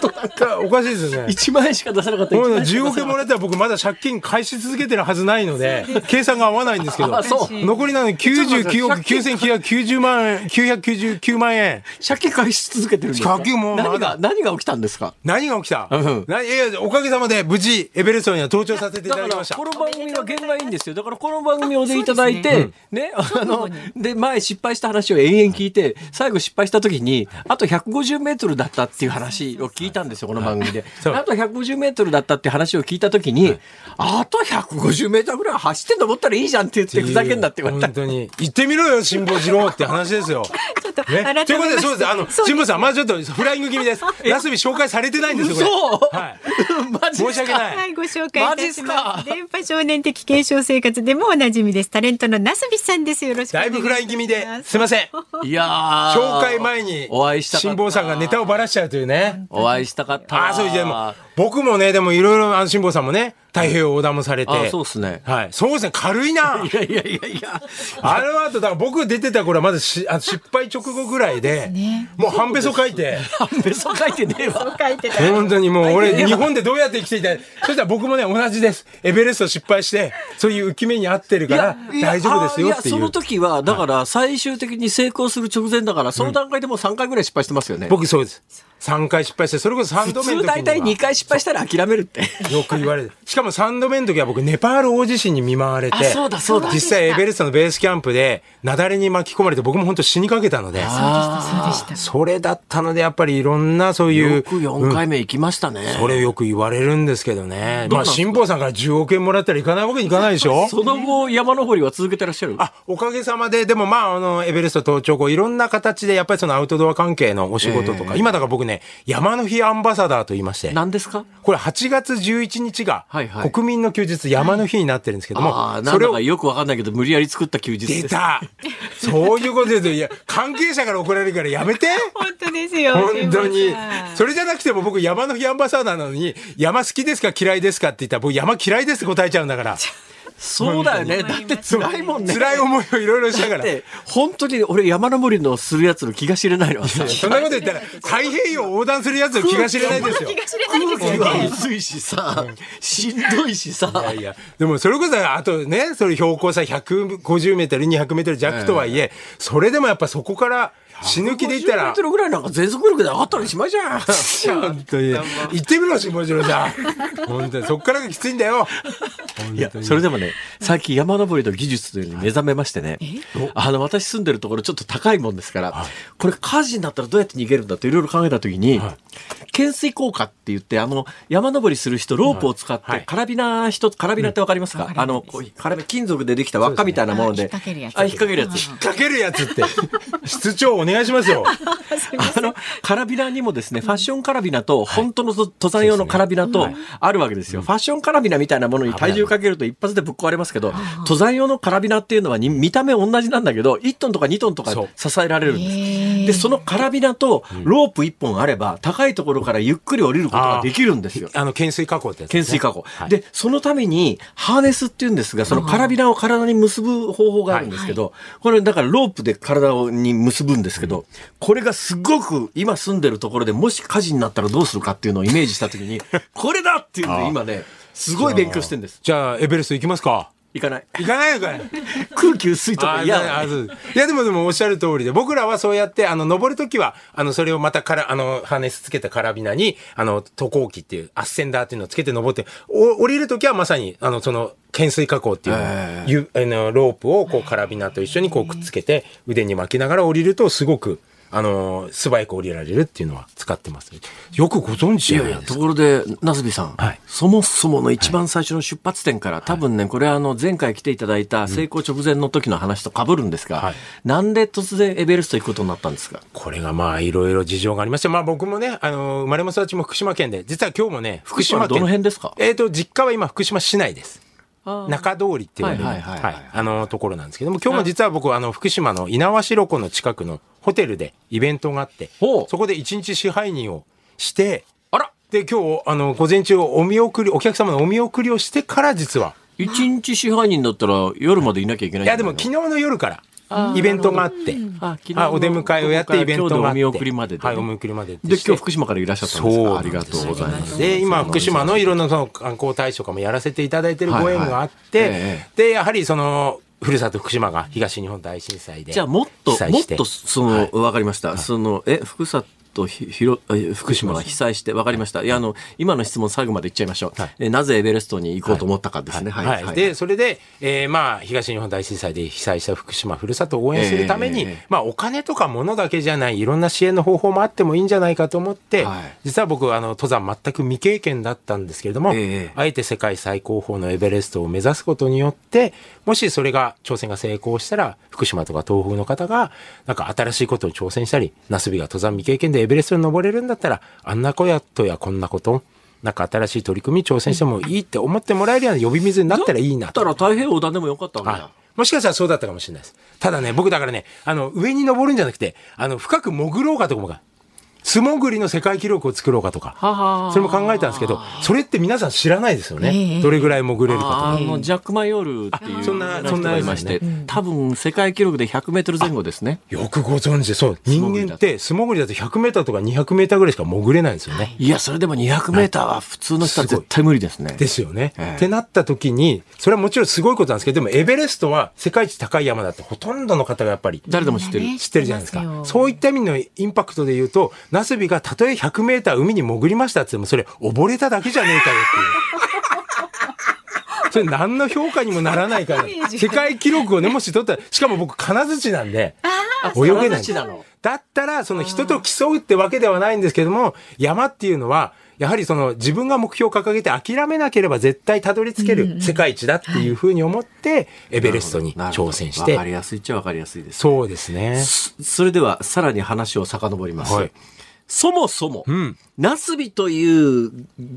となんか、おかしいですよね。1万円しか出さなかった。10億円もらったら僕まだ借金返し続けてるはずないので、計算が合わないんですけど、残りなのに99億9990万円、999万円。借金返し続けてるんですか？も何が、何が起きたんですか？何が起きた、うん、いやおかげさまで無事エベレストには登頂させていただきました。この番組は現場いいんですよ。だからこの番組をでいただいて、ね、あの、で、前失敗した話を延々聞いて、最後失敗した時に、あと150メートルだったっていう話を聞いたんですよ、この番組で。あと150メートルだったって話を聞いた時に、あと150メートルぐらい走って登ったらいいじゃんって言ってふざけんなって言われた。本当に。行ってみろよ、辛抱二郎って話ですよ。ちょっと、ね、ということで、そうです。あの、辛坊さん、まずちょっとフライング気味です。ラスビ紹介されてないんですよ、これ。はい。マジ申し訳ない。はい、ご紹介いたします。電波少年的継承生活でもおなじみです。タレントのナスビさんです。よろしくだいぶフライン気味で、すいません。いや紹介前に、お会いした辛坊さんがネタをばらしちゃうというね。お会いしたかった。あ、そうでも、僕もね、でもいろいろ、あの、辛坊さんもね、太平洋横断もされて。あそうですね。はい。そうですね。軽いな。いやいやいやいや。あの後、だから僕出てた頃はまずしあ失敗直後ぐらいで、ね、もう半べそ書いて。半べそ書いてねえわ。書いてた。本当にもう俺、日本でどうやって生きていたい？そしたら僕もね、同じです。エベレスト失敗して、そういう浮き目に合ってるから、大丈夫ですよっていう。いや、その時は、だから最終的に成功する直前だから、その段階でもう3回ぐらい失敗してますよね。僕そうです。3回失敗して、それこそ3度目の時普通大体2回失敗したら諦めるって。よく言われる。しかも3度目の時は僕、ネパール大地震に見舞われて、そうだそうだ。実際エベレストのベースキャンプで、雪崩に巻き込まれて、僕も本当死にかけたので。そうでした、そうでした。それだったので、やっぱりいろんなそういう。よく4回目行きましたね。うん、それよく言われるんですけどね。まあ、辛坊さんから10億円もらったら行かないわけにいかないでしょ？その後、山登りは続けてらっしゃる？あ、おかげさまで、でもまあ、あの、エベレスト登頂後、いろんな形で、やっぱりそのアウトドア関係のお仕事とか、えー、今だから僕ね、山の日アンバサダーと言いまして。何ですか？これ8月11日が、国民の休日山の日になってるんですけども。はい、それをよくわかんないけど、無理やり作った休日出たそういうことで、いや、関係者から怒られるからやめて本当ですよ。本当に。それじゃなくても僕山の日アンバサダーなのに、山好きですか？嫌いですか？って言ったら僕山嫌いですって答えちゃうんだから。そうだよね。だって辛いもんね。辛い思いをいろいろしながら。本当に俺山登りのするやつの気が知れないの。そんなこと言ったら、太平洋横断するやつの気が知れないですよ。気が知れないですよ。薄いしさ、しんどいしさ。いやいや、でもそれこそ、あとね、それ標高差150メートル、200メートル弱とはいえ、それでもやっぱそこから、死ぬ気で言ったら。メートルぐらいなんか全速力で上がったりしまいじゃん。本当に。行ってみろし、もちろん。じゃ本当に。そっからがきついんだよ。いや、それでもね、最近山登りの技術というのに目覚めましてね、あの、私住んでるところちょっと高いもんですから、これ火事になったらどうやって逃げるんだっていろいろ考えたときに、懸垂効果って言って、あの、山登りする人、ロープを使って、カラビナ一つ、カラビナってわかりますか、あの、こうカラビ金属でできた輪っかみたいなもので、あ、引っ掛けるやつ。引っ掛けるやつ。って。室長お願いしますよ。あの、カラビナにもですね、ファッションカラビナと、本当の登山用のカラビナと、あるわけですよ。ファッションカラビナみたいなものに体重かけると一発でぶっ壊れますけど、登山用のカラビナっていうのは見た目同じなんだけど、1トンとか2トンとか支えられるんです。で、そのカラビナとロープ1本あれば、高いところからゆっくり降りることができるんですよ。あの、懸垂加工ってやつ、懸垂加工。で、そのために、ハーネスっていうんですが、そのカラビナを体に結ぶ方法があるんですけど、これだからロープで体に結ぶんですですけど、これがすごく今住んでるところでもし火事になったらどうするかっていうのをイメージした時に、これだっていうので今ね、すごい勉強してんです。じゃあ、エベレスト行きますか行かない。行かないのかい。空気薄いとか嫌だ、ね、いや、でもでもおっしゃる通りで、僕らはそうやって、あの、登るときは、あの、それをまたから、あの、ハーネスつけたカラビナに、あの、渡航機っていう、アッセンダーっていうのをつけて登って、お降りるときはまさに、あの、その、懸垂加工っていうの、あのロープをこうカラビナと一緒にこうくっつけて腕に巻きながら降りるとすごくあの、素早く降りられるっていうのは使ってます。よくご存知じゃないですか。ところで、なすびさん、はいそもそもの一番最初の出発点から、多分ね、これはあの、前回来ていただいた成功直前の時の話と被るんですが、はいなんで突然エベレスト行くことになったんですか？これがまあいろいろ事情がありまして、まあ僕もね、あの、生まれも育ちも福島県で、実は今日もね、福島県。どの辺ですか？えっ、と、実家は今福島市内です。中通りっていはいはいはいあのところなんですけども、今日も実は僕、あの、福島の猪苗代湖の近くのホテルでイベントがあって、そこで一日支配人をして、あら。で、今日、あの、午前中お見送り、お客様のお見送りをしてから実は、一日支配人だったら夜までいなきゃいけないいやでも昨日の夜からイベントがあって、あお出迎えをやってイベントがあって、お見送りまででね。はい、お見送りまでで、今日福島からいらっしゃったんですそうかありがとうございます。で、今、福島のいろんなその観光大使とかもやらせていただいてるご縁があって、で、やはりその、ふるさと福島が東日本大震災で。じゃあもっと、もっと、その、はい。わかりました。その、え、福ひろえ福島が被災して、わかりました。いや、あの、今の質問最後まで言っちゃいましょう。はい。えなぜエベレストに行こうと思ったかですね。はい。はい。で、それで、えーまあ、東日本大震災で被災した福島、ふるさとを応援するために、ええ。まあ、お金とか物だけじゃない、いろんな支援の方法もあってもいいんじゃないかと思って、はい。実は僕、あの、登山全く未経験だったんですけれども、ええ。あえて世界最高峰のエベレストを目指すことによって、もしそれが、挑戦が成功したら、福島とか東北の方が、なんか新しいことに挑戦したり、ナスビが登山未経験でエベレストに登れるんだったら、あんなことやこんなこと、なんか新しい取り組みに挑戦してもいいって思ってもらえるような呼び水になったらいいなとだったら太平洋横断でもよかったわけだ。はい。もしかしたらそうだったかもしれないです。ただね、僕だからね、あの、上に登るんじゃなくて、あの、深く潜ろうかとか、素潜りの世界記録を作ろうかとか、それも考えたんですけど、それって皆さん知らないですよね。ええどれぐらい潜れるかとか。あの、ジャック・マヨールっていうあそんな人そんながいまして、多分世界記録で100メートル前後ですね。よくご存知で、そう、人間って素潜りだと100メーターとか200メーターぐらいしか潜れないんですよね。いや、それでも200メーターは普通の人は絶対無理ですね。ですよね。ええってなった時に、それはもちろんすごいことなんですけど、でもエベレストは世界一高い山だってほとんどの方がやっぱり誰でも知ってる。ね知ってるじゃないですか。そういった意味のインパクトで言うと、ナスビがたとえ100メーター海に潜りましたって言っても、それ溺れただけじゃねえかよっていう。それ何の評価にもならないから。世界記録をね、もし取ったら、しかも僕金槌なんで、泳げないだったら、その人と競うってわけではないんですけども、山っていうのは、やはりその自分が目標を掲げて諦めなければ絶対たどり着ける世界一だっていうふうに思って、エベレストに挑戦してわか。りやすいっちゃわかりやすいです。そうですね。そそれでは、さらに話を遡ります。はいそもそも、んナスビという、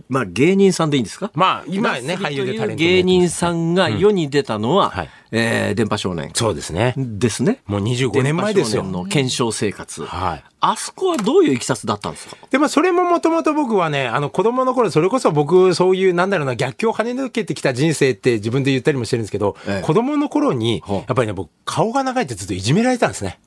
まあ芸人さんでいいんですか？まあ、今ね、俳優でタレント芸人さんが世に出たのは、はいえー電波少年そうですね。ですね。もう25年前ですよ電波少年の検証生活。はい。あそこはどういういきさつだったんですか？でもそれももともと僕はね、あの子供の頃、それこそ僕、そういう、なんだろうな、逆境を跳ね抜けてきた人生って自分で言ったりもしてるんですけど、ええ子供の頃に、やっぱりね、僕、顔が長いってずっといじめられてたんですね。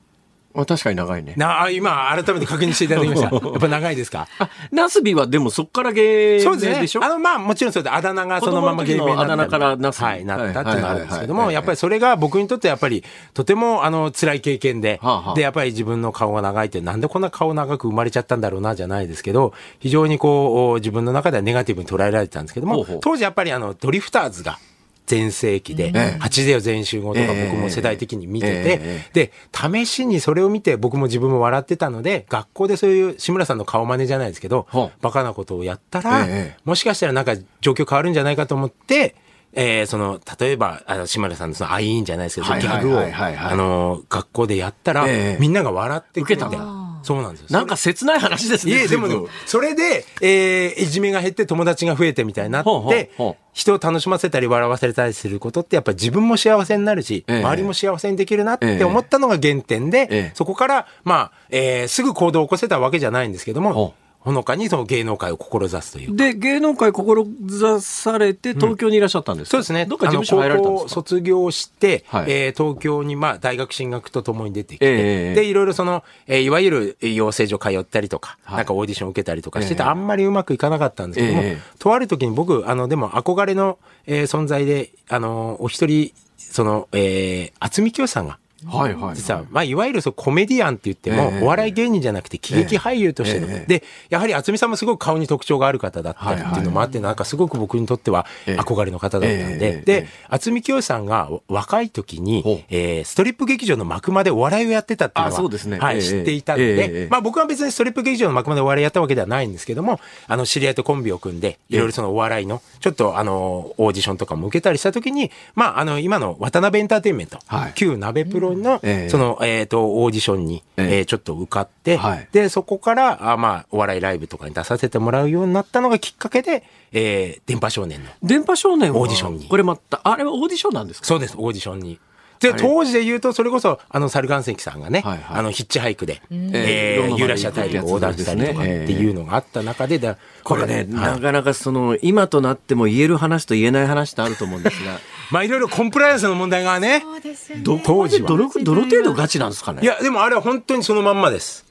あ確かに長いね。なあ、今、改めて確認していただきました。やっぱ長いですか？あ、ナスビはでもそっから芸そうですね。名でしょあの、まあ、もちろんそうで、あだ名がそのまま芸名になあだ名からナスビはい、なったっていうのがあるんですけども、やっぱりそれが僕にとってやっぱり、とても、あの、辛い経験で、はあはあ。で、やっぱり自分の顔が長いって、なんでこんな顔長く生まれちゃったんだろうな、じゃないですけど、非常にこう、自分の中ではネガティブに捉えられてたんですけども、ほうほう。当時やっぱりあの、ドリフターズが、全盛期で、ええ八でよ全集合とかええ。僕も世代的に見てて、えで、試しにそれを見て僕も自分も笑ってたので、学校でそういう志村さんの顔真似じゃないですけどバカなことをやったら、ええ。もしかしたらなんか状況変わるんじゃないかと思って、えーその、例えば、あの、志村さんのその、アイーンじゃないですけど、ギャグを、あの、学校でやったら、ええ。みんなが笑ってくれて受けたんそうなんですよ。なんか切ない話ですね。いえ、でもでも、それで、えーいじめが減って友達が増えてみたいになって、人を楽しませたり笑わせたりすることってやっぱり自分も幸せになるし、ええ。周りも幸せにできるなって思ったのが原点で、ええ。そこから、まあ、えーすぐ行動を起こせたわけじゃないんですけども、ほのかにその芸能界を志すという。で、芸能界志されて東京にいらっしゃったんですか、そうですね。どっか事務所入られたんですか？卒業して、はい。えー東京にまあ大学進学とともに出てきて、ええで、いろいろその、えーいわゆる養成所通ったりとか、はい。なんかオーディション受けたりとかしてて、ええ。あんまりうまくいかなかったんですけども、ええとある時に僕、あの、でも憧れの、えー存在で、あの、お一人、その、えー、渥美清さんが、はいはい。実は、まあ、いわゆるそうコメディアンって言っても、ええ。お笑い芸人じゃなくて喜劇俳優としての、ええ。で、やはり渥美さんもすごく顔に特徴がある方だったりっていうのもあって、なんかすごく僕にとってはええ。憧れの方だったんええ。で、ええ。で、渥美清さんが若い時に、えーストリップ劇場の幕間でお笑いをやってたっていうのは、あそうですね。はい、ええ。知っていたんでえ、まあ僕は別にストリップ劇場の幕間でお笑いやったわけではないんですけども、あの、知り合いとコンビを組んで、いろいろそのお笑いの、ちょっとあの、オーディションとかも受けたりした時に、まあ、あの、今の渡辺エンターテインメント、はい。旧鍋プロの、ええ。その、えっ、と、オーディションに、ええ。えーちょっと受かって、はい。で、そこから、あまあ、お笑いライブとかに出させてもらうようになったのがきっかけで、えー電波少年の。電波少年は？オーディションに。これまた、あれはオーディションなんですか？そうです、オーディションに。で、当時で言うと、それこそ、あの、サルガン石さんがね、はいはい。あの、ヒッチハイクで、ええーユーラシア大陸を横断したりとかっていうのがあった中で、だこれね、はい。なかなかその、今となっても言える話と言えない話ってあると思うんですが、まあ、いろいろコンプライアンスの問題がね、そうですよねどの、どの程度ガチなんですかね？いや、でもあれは本当にそのまんまです。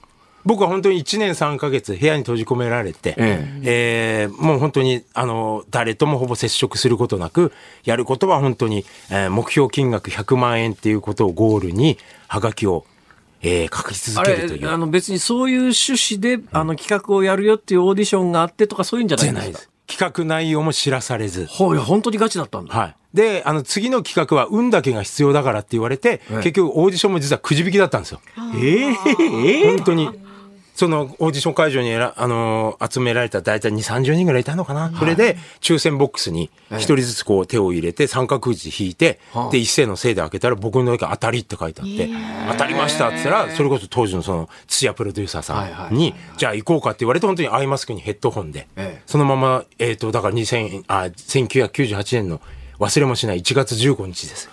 僕は本当に1年3ヶ月部屋に閉じ込められて、ええーもう本当に、あの、誰ともほぼ接触することなく、やることは本当に、えー目標金額100万円っていうことをゴールに、はがきを、えー書き続けるという。あの別にそういう趣旨で、あの企画をやるよっていうオーディションがあってとかそういうんじゃないんですか？企画内容も知らされず。はい、本当にガチだったんだ。はい。で、あの、次の企画は運だけが必要だからって言われて、結局オーディションも実はくじ引きだったんですよ。えええ本当に。そのオーディション会場にえら、あのー集められた大体2、30人ぐらいいたのかな？それで、抽選ボックスに一人ずつこう手を入れて、三角くじ引いて、で、一斉のせいで開けたら僕のだけ当たりって書いてあって、当たりましたって言ったら、それこそ当時のその土屋プロデューサーさんに、じゃあ行こうかって言われて、本当にアイマスクにヘッドホンでええ、そのまま、えっと、だから2000、あ、1998年の忘れもしない1月15日です。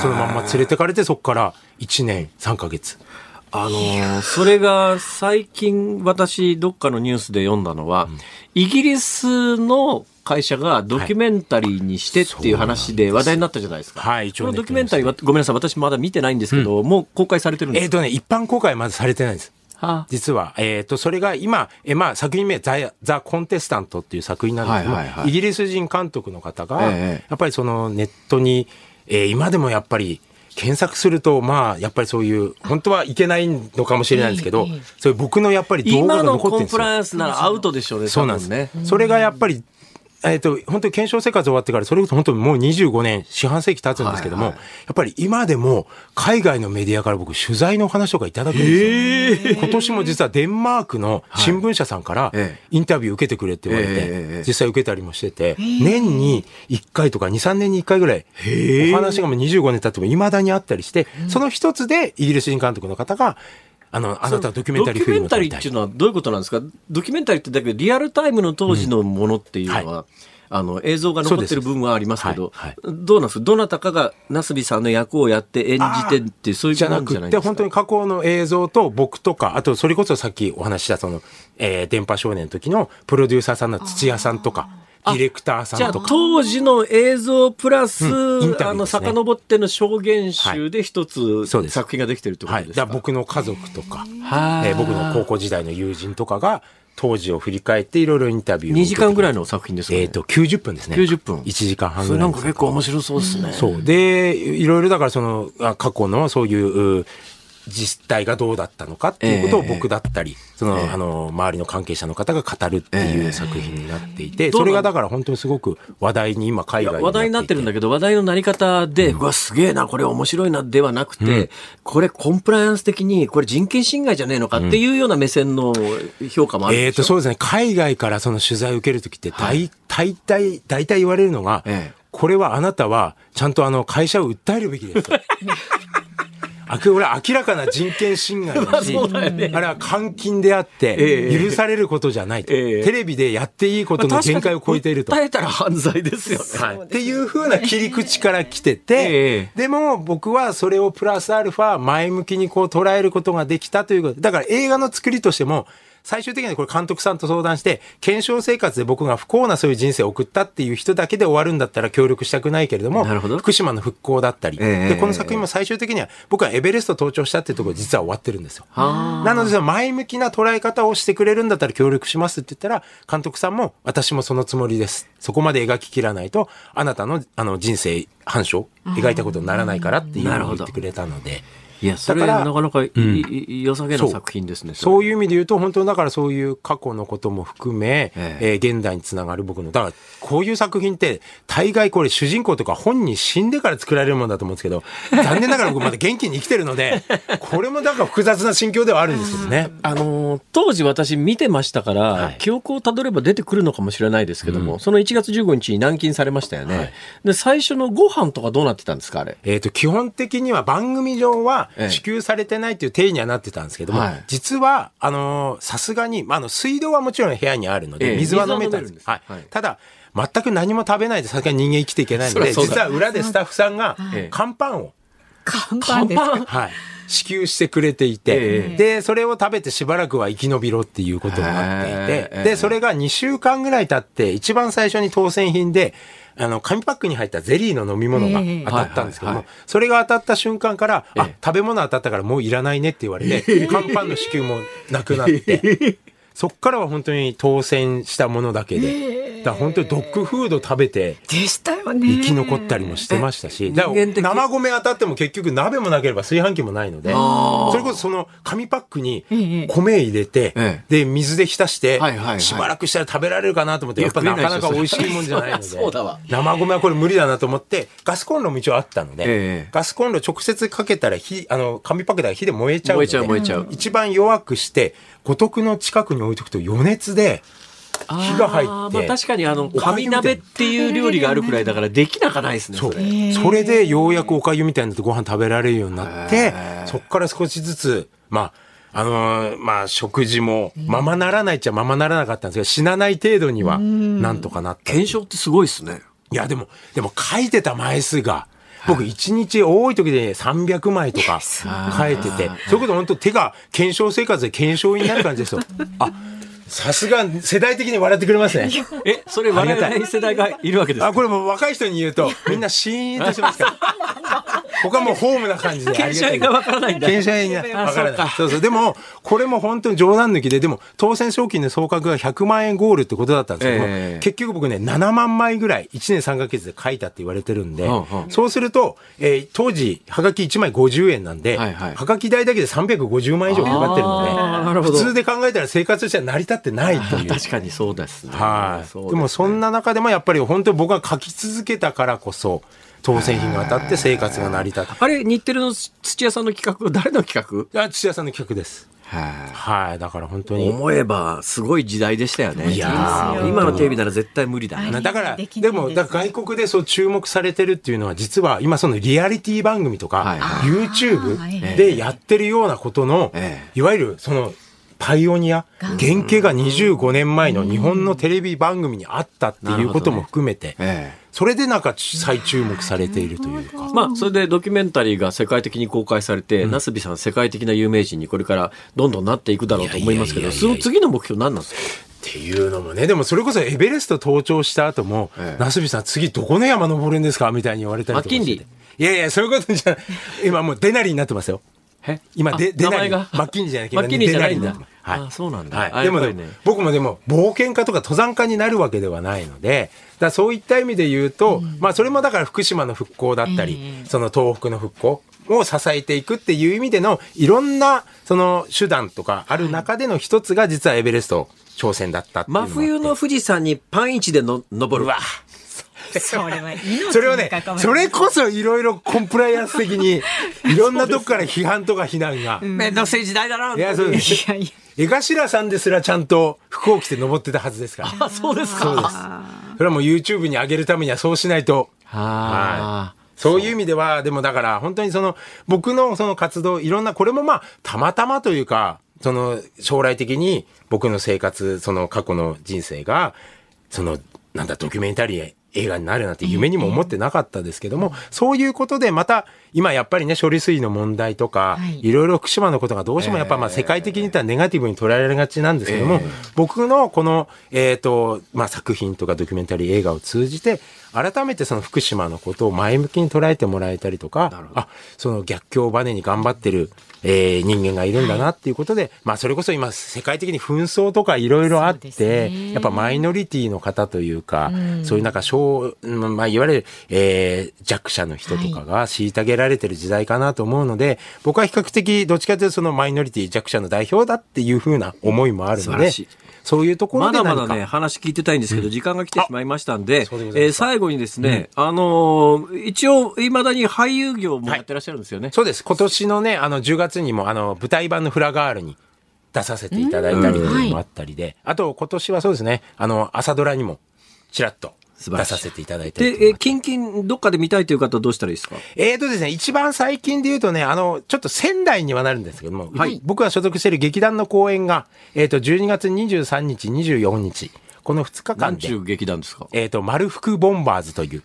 そのまんま連れてかれて、そこから1年3ヶ月。あのー。それが最近私どっかのニュースで読んだのは、イギリスの会社がドキュメンタリーにしてっていう話で話題になったじゃないですか。はい一応ね。このドキュメンタリーは、ごめんなさい、私まだ見てないんですけど、もう公開されてるんですか？えっとね、一般公開はまずされてないんです。は実は、えっ、と、それが今、えまあ、作品名、ザ・ザ・コンテスタントっていう作品なんですけど、はいはいはい。イギリス人監督の方が、ええ。やっぱりそのネットに、えー今でもやっぱり、検索すると、まあ、やっぱりそういう、本当はいけないのかもしれないんですけど、ええそういう僕のやっぱり動画が今の残ってるんですよ。コンプライアンスならアウトでしょうね、そうなんですね。それがやっぱり、えっ、と、本当に検証生活終わってから、それこそ本当にもう25年、四半世紀経つんですけども、はいはい。やっぱり今でも、海外のメディアから僕、取材のお話とかいただくんですよ。今年も実はデンマークの新聞社さんからええ、インタビュー受けてくれって言われて、ええ実際受けたりもしてて、年に1回とか2、3年に1回ぐらい、お話がもう25年経っても未だにあったりして、その一つでイギリス人監督の方が、あの、あなたはドキュメンタリーフィルムドキュメンタリーっていうのはどういうことなんですか？ドキュメンタリーってだけどリアルタイムの当時のものっていうのは、あの映像が残ってる部分はありますけど、はい。どうなんですか？どなたかがナスビさんの役をやって演じてってそういうじゃもなんくって、本当に過去の映像と僕とか、あとそれこそさっきお話ししたその、えー電波少年の時のプロデューサーさんの土屋さんとか、ディレクターさじゃあ。当時の映像プラス、うんねあの遡っての証言集で一つ、そうです作品ができてるってこはい。とですか、だから僕の家族とか、はいえー僕の高校時代の友人とかが、当時を振り返っていろいろインタビューを2時間ぐらいのの作品ですかね、えっ、と、90分ですね。90分1時間半それなんかぐらいです。結構面白そうですね、そう。で、いろいろだからその、あ過去のそういう、う実態がどうだったのかっていうことをええ。僕だったり、その、あの、周りの関係者の方が語るっていう作品になっていて、それがだから本当にすごく話題に今海外話題になってるんだけけど、話題のなり方で、うわ、すげえな、これ面白いな、ではなくて、これコンプライアンス的に、これ人権侵害じゃねえのかっていうような目線の評価もあるえっ、と、そうですね。海外からその取材を受けるときって、大、大体、大体言われるのが、ええ。これはあなたは、ちゃんとあの、会社を訴えるべきです と。あこれは明らかな人権侵害 だし、あれは監禁であって、ええ許されることじゃないと、ええテレビでやっていいことの限界を超えていると。訴えたら犯罪ですよね。はい、っていう風な切り口から来てて、ええでも僕はそれをプラスアルファ前向きにこう捉えることができたということ。だから映画の作りとしても、最終的にはこれ監督さんと相談して、検証生活で僕が不幸なそういう人生を送ったっていう人だけで終わるんだったら協力したくないけれども、なるほど福島の復興だったり、ええで、この作品も最終的には僕はエベレスト登頂したっていうところで実は終わってるんですよ。はなので、前向きな捉え方をしてくれるんだったら協力しますって言ったら、監督さんも私もそのつもりです。そこまで描ききらないと、あなたのあの人生、反証、描いたことにならないからっていうのを言ってくれたので。いや、それなかなかいう良さげな作品ですね。そういう。いう意味で言うと、本当だからそういう過去のことも含め、ええー現代につながる僕の、だからこういう作品って、大概これ主人公とか本人死んでから作られるものだと思うんですけど、残念ながら僕まだ元気に生きてるので、これもだから複雑な心境ではあるんですけどね。あのー当時私見てましたから、はい記憶をたどれば出てくるのかもしれないですけども、その1月15日に軟禁されましたよね。はいで、最初のご飯とかどうなってたんですかあれ？えっ、と、基本的には番組上はええ支給されてないっていう定義にはなってたんですけども、はい。実は、あのーさすがに、まあ、あの、水道はもちろん部屋にあるので、ええ。水は飲めたんです。水は飲めるんです。はい。はい。ただ、全く何も食べないでさすがに人間生きていけないので、実は裏でスタッフさんがええ。乾パンを、看板ですか？はい。支給してくれていて、ええ。で、それを食べてしばらくは生き延びろっていうことになっていて、ええ。で、それが2週間ぐらい経って、一番最初に当選品で、あの、紙パックに入ったゼリーの飲み物が当たったんですけどもそれが当たった瞬間から、あえ。え、食べ物当たったからもういらないねって言われて、乾パンの支給もなくなって、そっからは本当に当選したものだけで、だ本当にドッグフード食べて、でしたよね。生き残ったりもしてましたし、生米当たっても結局鍋もなければ炊飯器もないので、それこそその紙パックにええ。米入れて、えで、水で浸してはいはいは、い。しばらくしたら食べられるかなと思って、やっぱなかなか美味しいもんじゃないので、そうだわ。生米はこれ無理だなと思って、ガスコンロも一応あったので、ええ。ガスコンロ直接かけたら火、あの、紙パックだから火で燃えちゃうので、燃えちゃう燃えちゃう。一番弱くして、五徳の近くに置いとくと余熱で、火が入ってまあ確かにあの、紙鍋っていう料理があるくらいだからできなかないですね。そうそれ。それでようやくおかゆみたいになってご飯食べられるようになって、そっから少しずつ、まあ、あのーまあ、食事も、ままならないっちゃままならなかったんですけど、死なない程度には、なんとかなった。検証ってすごいですね。いや、でも、でも書いてた枚数が、僕一日多い時で300枚とか 書いてて、そういうこと本当手が検証生活で検証になる感じですよ。あ、さすが世代的に笑ってくれますね。え、それ笑えない世代がいるわけですか？あ、これもう若い人に言うと、みんなシーンとしますから。僕はもうホームな感じで。検証がわからないんだ検証がわからない。そうそう。でも、これも本当に冗談抜きで、でも、当選賞金の総額が100万円ゴールってことだったんですけど結局僕ね、7万枚ぐらい、1年3ヶ月で書いたって言われてるんで、うんうんそうすると、えー当時、はがき1枚50円なんで、はいはいはがき代だけで350万以上かかってるので、普通で考えたら生活としては成り立ってないという。確かにそうですね。はい、そうすねでもそんな中でもやっぱり本当に僕が書き続けたからこそ当選品が当たって生活が成り立った。あれ、日テレの土屋さんの企画、誰の企あ土屋さんの企画です。画ははい、だから本当い。に。思えば、すごい時代でしたよね。いやー今のテレビなら絶対無理だはいな。だから、でも、だから外国でそう注目されてるっていうのは、実は今そのリアリティ番組とか、はいは YouTube でやってるようなことの、ええいわゆるその、パイオニア、原型が25年前の日本のテレビ番組にあったっていうことも含めて、ええ。それでなんか再注目されているというか。まあ、それでドキュメンタリーが世界的に公開されて、なすびさん世界的な有名人にこれからどんどんなっていくだろうと思いますけど、その次の目標何なんですか？っていうのもね、でもそれこそエベレスト登頂した後も、ええ。ナスビさん次どこの山登るんですか？みたいに言われたりとかしてマッキンリいやいや、そういうことじゃ。今もうデナリになってますよ。え？今、で、あデナリ。名前が？マッキンリじゃなきゃマッキンリじゃないんだ。はい。あそうなんだ。はい。でもね僕もでも、冒険家とか登山家になるわけではないので、だそういった意味で言うと、まあそれもだから福島の復興だったり、ええその東北の復興を支えていくっていう意味での、いろんな、その手段とかある中での一つが実はエベレスト挑戦だった真冬の富士山にパン一での登る。うわ それは命それをねそれこそいろいろコンプライアンス的に、いろんなとこから批判とか非難が。めんどくせえ時代だな。いや、そうです。いやいや江頭さんですらちゃんと服を着て登ってたはずですから。あ、そうですか。そうです。それはもう YouTube に上げるためにはそうしないと。はそういう意味では、でもだから本当にその僕のその活動、いろんな、これもまあたまたまというか、その将来的に僕の生活、その過去の人生が、そのなんだドキュメンタリー映画になるなんて夢にも思ってなかったですけども、そういうことでまた今やっぱりね処理水の問題とか、はい。いろいろ福島のことがどうしてもやっぱまあ世界的に言ったらネガティブに捉えられがちなんですけども、僕のこの、えっ、と、まあ作品とかドキュメンタリー映画を通じて、改めてその福島のことを前向きに捉えてもらえたりとか、あ、その逆境をバネに頑張ってる、えー、人間がいるんだなっていうことで、はい、まあそれこそ今世界的に紛争とかいろいろあって、ね、やっぱマイノリティの方というか、うん、そういうなんか小、まあいわゆる、えー、弱者の人とかが虐げられてる時代かなと思うので、はい、僕は比較的どっちかというとそのマイノリティ弱者の代表だっていうふうな思いもあるので、そういうところまだまだね、話聞いてたいんですけど、うん、時間が来てしまいましたんで、でえー、最後にですね、うん、あのー、一応、いまだに俳優業もやってらっしゃるんですよね。はい、そうです。今年のね、あの、10月にも、あの、舞台版のフラガールに出させていただいたりもあったりで、あと、今年はそうですね、あの、朝ドラにも、ちらっと出させていただいてで、え、キンキン、どっかで見たいという方どうしたらいいですか？えーとですね、一番最近で言うとね、あの、ちょっと仙台にはなるんですけども、はい、僕が所属している劇団の公演が、えっ、ー、と、12月23日、24日、この2日間で。何劇団ですか？えっ、ー、と、丸福ボンバーズという。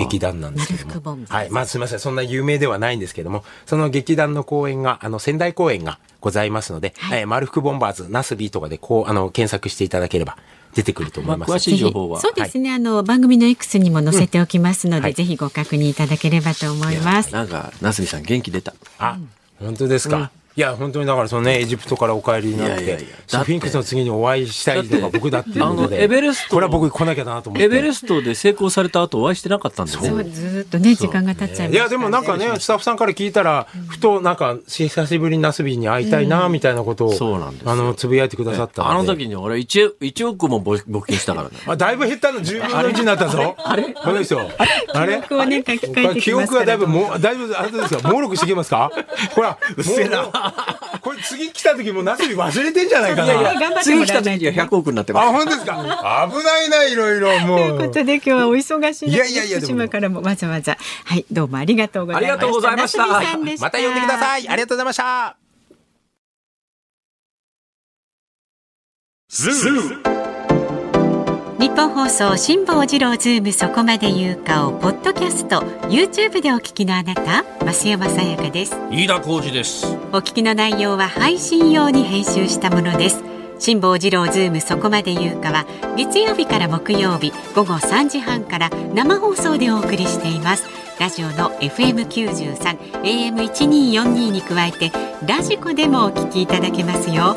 劇団なんですけども。はい。まあすみません。そんな有名ではないんですけども、その劇団の公演が、あの、仙台公演がございますので、はい、えー、丸福ボンバーズ、ナスビーとかでこう、あの、検索していただければ出てくると思います。まあ、詳しい情報は。そうですね、はい、あの番組の X にも載せておきますので、うんはい、ぜひご確認いただければと思います。なんか、なすみさん元気出た。あ、本当ですか。うんいや、本当にだからそのね、エジプトからお帰りになって、いやいやいやスフィンクスの次にお会いしたいとか僕だっていうので、エベレスト、これは僕来なきゃなと思って。エベレストで成功された後お会いしてなかったんですね。そう、ずっとね、時間が経っちゃいましいや、でもなんかね、スタッフさんから聞いたら、ふとなんか、久しぶりにナスビに会いたいな、みたいなことを、そうなんですあの、つぶやいてくださったあの時に俺1、1億も募金したからね。あ、だいぶ減ったの。10分の1になったぞ。あれ？あれ？ですよ。あれ？記憶をね、書き換えて記憶はだいぶ、もう、だいぶ、あれですか、耄碌してきますか？ほら、うっせな。これ次来た時もなすび忘れてんじゃないかな。いやいや次来た時には100億になってます。あ、本当ですか。危ないな、いろいろ、もう。ということで、今日はお忙しい。いやいやいや、福島からもわざわざ。はい、どうもありがとうございました。ありがとうございました。また呼んでください。ありがとうございました。ズーニッポン放送辛坊治郎ズームそこまで言うかをポッドキャスト YouTube でお聞きのあなた増山さやかです。飯田浩司です。お聞きの内容は配信用に編集したものです。辛坊治郎ズームそこまで言うかは月曜日から木曜日午後3時半から生放送でお送りしています。ラジオの FM93 AM1242 に加えてラジコでもお聞きいただけますよ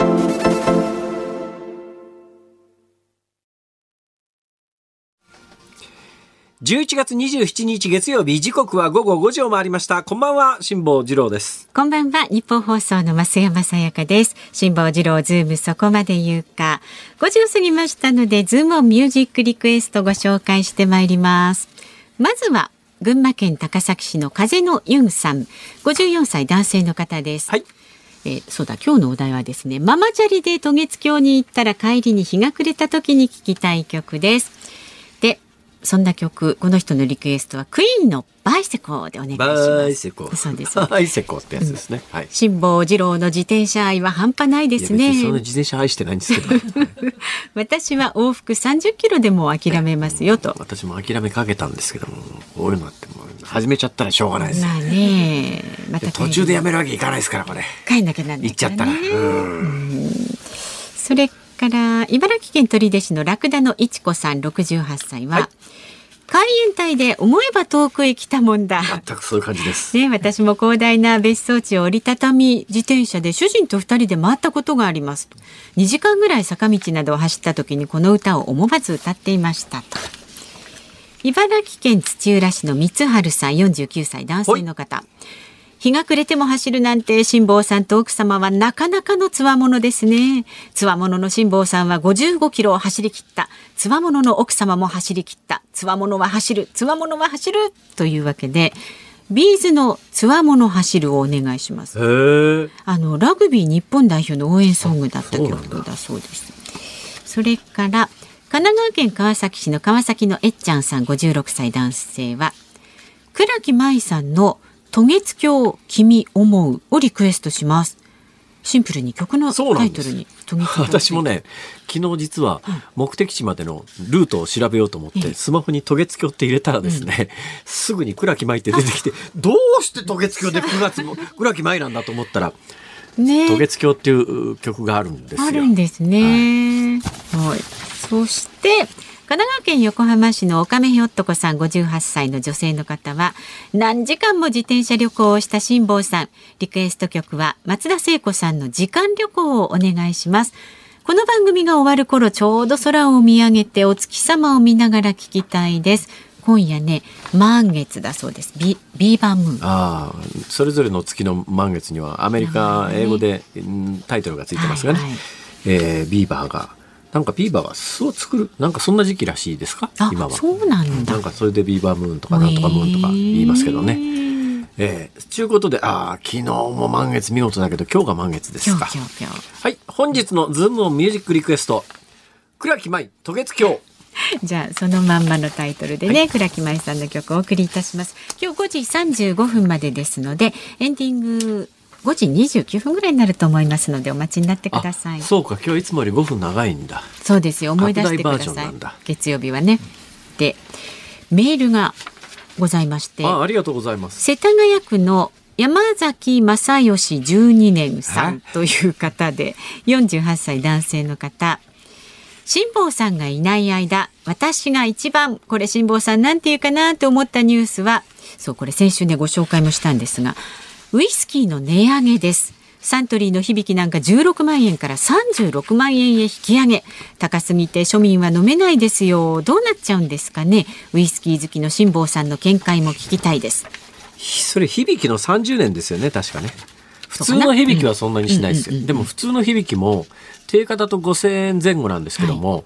11月27日月曜日時刻は午後5時を回りました。こんばんは辛坊治郎です。こんばんはニッポン放送の増山さやかです。辛坊治郎ズームそこまで言うか。5時を過ぎましたのでズームオンミュージックリクエストご紹介してまいります。まずは群馬県高崎市の風のユンさん。54歳男性の方です。はい。えー、そうだ今日のお題はですねママチャリで渡月橋に行ったら帰りに日が暮れた時に聞きたい曲ですそんな曲この人のリクエストはクイーンのバイセコでお願いします。バイセコ。そうです。バイセコってやつですね。うん、はい。辛坊治郎の自転車愛は半端ないですね。その自転車愛してないんですけど。私は往復30キロでも諦めますよと。私も諦めかけたんですけども、こういうのってもう始めちゃったらしょうがないです。まあね、また途中でやめるわけいかないですからこれ。帰んなきゃなんない、ね、行っちゃったら。それから茨城県取手市のラクダのいちこさん68歳は。はい海援隊で思えば遠くへ来たもんだ。全くそういう感じです。ね、私も広大な別荘地を折りたたみ自転車で主人と二人で回ったことがあります。2時間ぐらい坂道などを走った時にこの歌を思わず歌っていましたと。茨城県土浦市の三春さん49歳男性の方。日が暮れても走るなんて辛坊さんと奥様はなかなかの強者ですね。強者の辛坊さんは55キロを走り切った。強者の奥様も走り切った。強者は走る。強者は走る。というわけで、ビーズの強者走るをお願いします。あのラグビー日本代表の応援ソングだった曲だそうです。それから神奈川県川崎市の川崎のえっちゃんさん56歳男性は倉木舞さんの渡月橋君思うをリクエストします。シンプルに曲のタイトルに私もね昨日実は目的地までのルートを調べようと思って、ええスマホに渡月橋って入れたらですね、すぐに倉木舞って出てきてどうして渡月橋で9月も 倉木舞なんだと思ったらね渡月橋っていう曲があるんですよ。あるんですね。はい。そして神奈川県横浜市の岡目ひょっとこさん58歳の女性の方は何時間も自転車旅行をした辛坊さん。リクエスト曲は松田聖子さんの時間旅行をお願いします。この番組が終わる頃ちょうど空を見上げてお月様を見ながら聞きたいです。今夜ね満月だそうです。ビビーバームーン。ああそれぞれの月の満月にはアメリカ英語で、うんタイトルがついてますがね、はいはい。えービーバーがなんかビーバーが巣を作るなんかそんな時期らしいですか？あ今はそうなんだなんかそれでビーバームーンとかなんとかムーンとか言いますけどね。えー、ちゅうことで、ああ、昨日も満月見事だけど、今日が満月ですか。はい、本日のズームオンミュージックリクエスト。倉木舞、渡月橋。じゃあそのまんまのタイトルでね、倉木舞さんの曲をお送りいたします。今日5時35分までですので、エンディング5時29分ぐらいになると思いますのでお待ちになってください。そそうか、今日いつもより5分長いんだ。うですよ。思い出してくだ拡大バージョンさないんだ。月曜日はね。で、メールがございまして、あ、ありがとうございます。世田谷区の山崎正義12年さんという方で48歳男性の方辛坊さんがいない間私が一番これ辛坊さんなんていうかなと思ったニュースはそうこれ先週ねご紹介もしたんですがウイスキーの値上げです。サントリーの響きなんか16万円から36万円へ引き上げ。高すぎて庶民は飲めないですよ。どうなっちゃうんですかね。ウイスキー好きの辛坊さんの見解も聞きたいです。それ、響きの30年ですよね、確かね。普通の響きはそんなにしないですよ。でも普通の響きも、定価だと5000円前後なんですけども、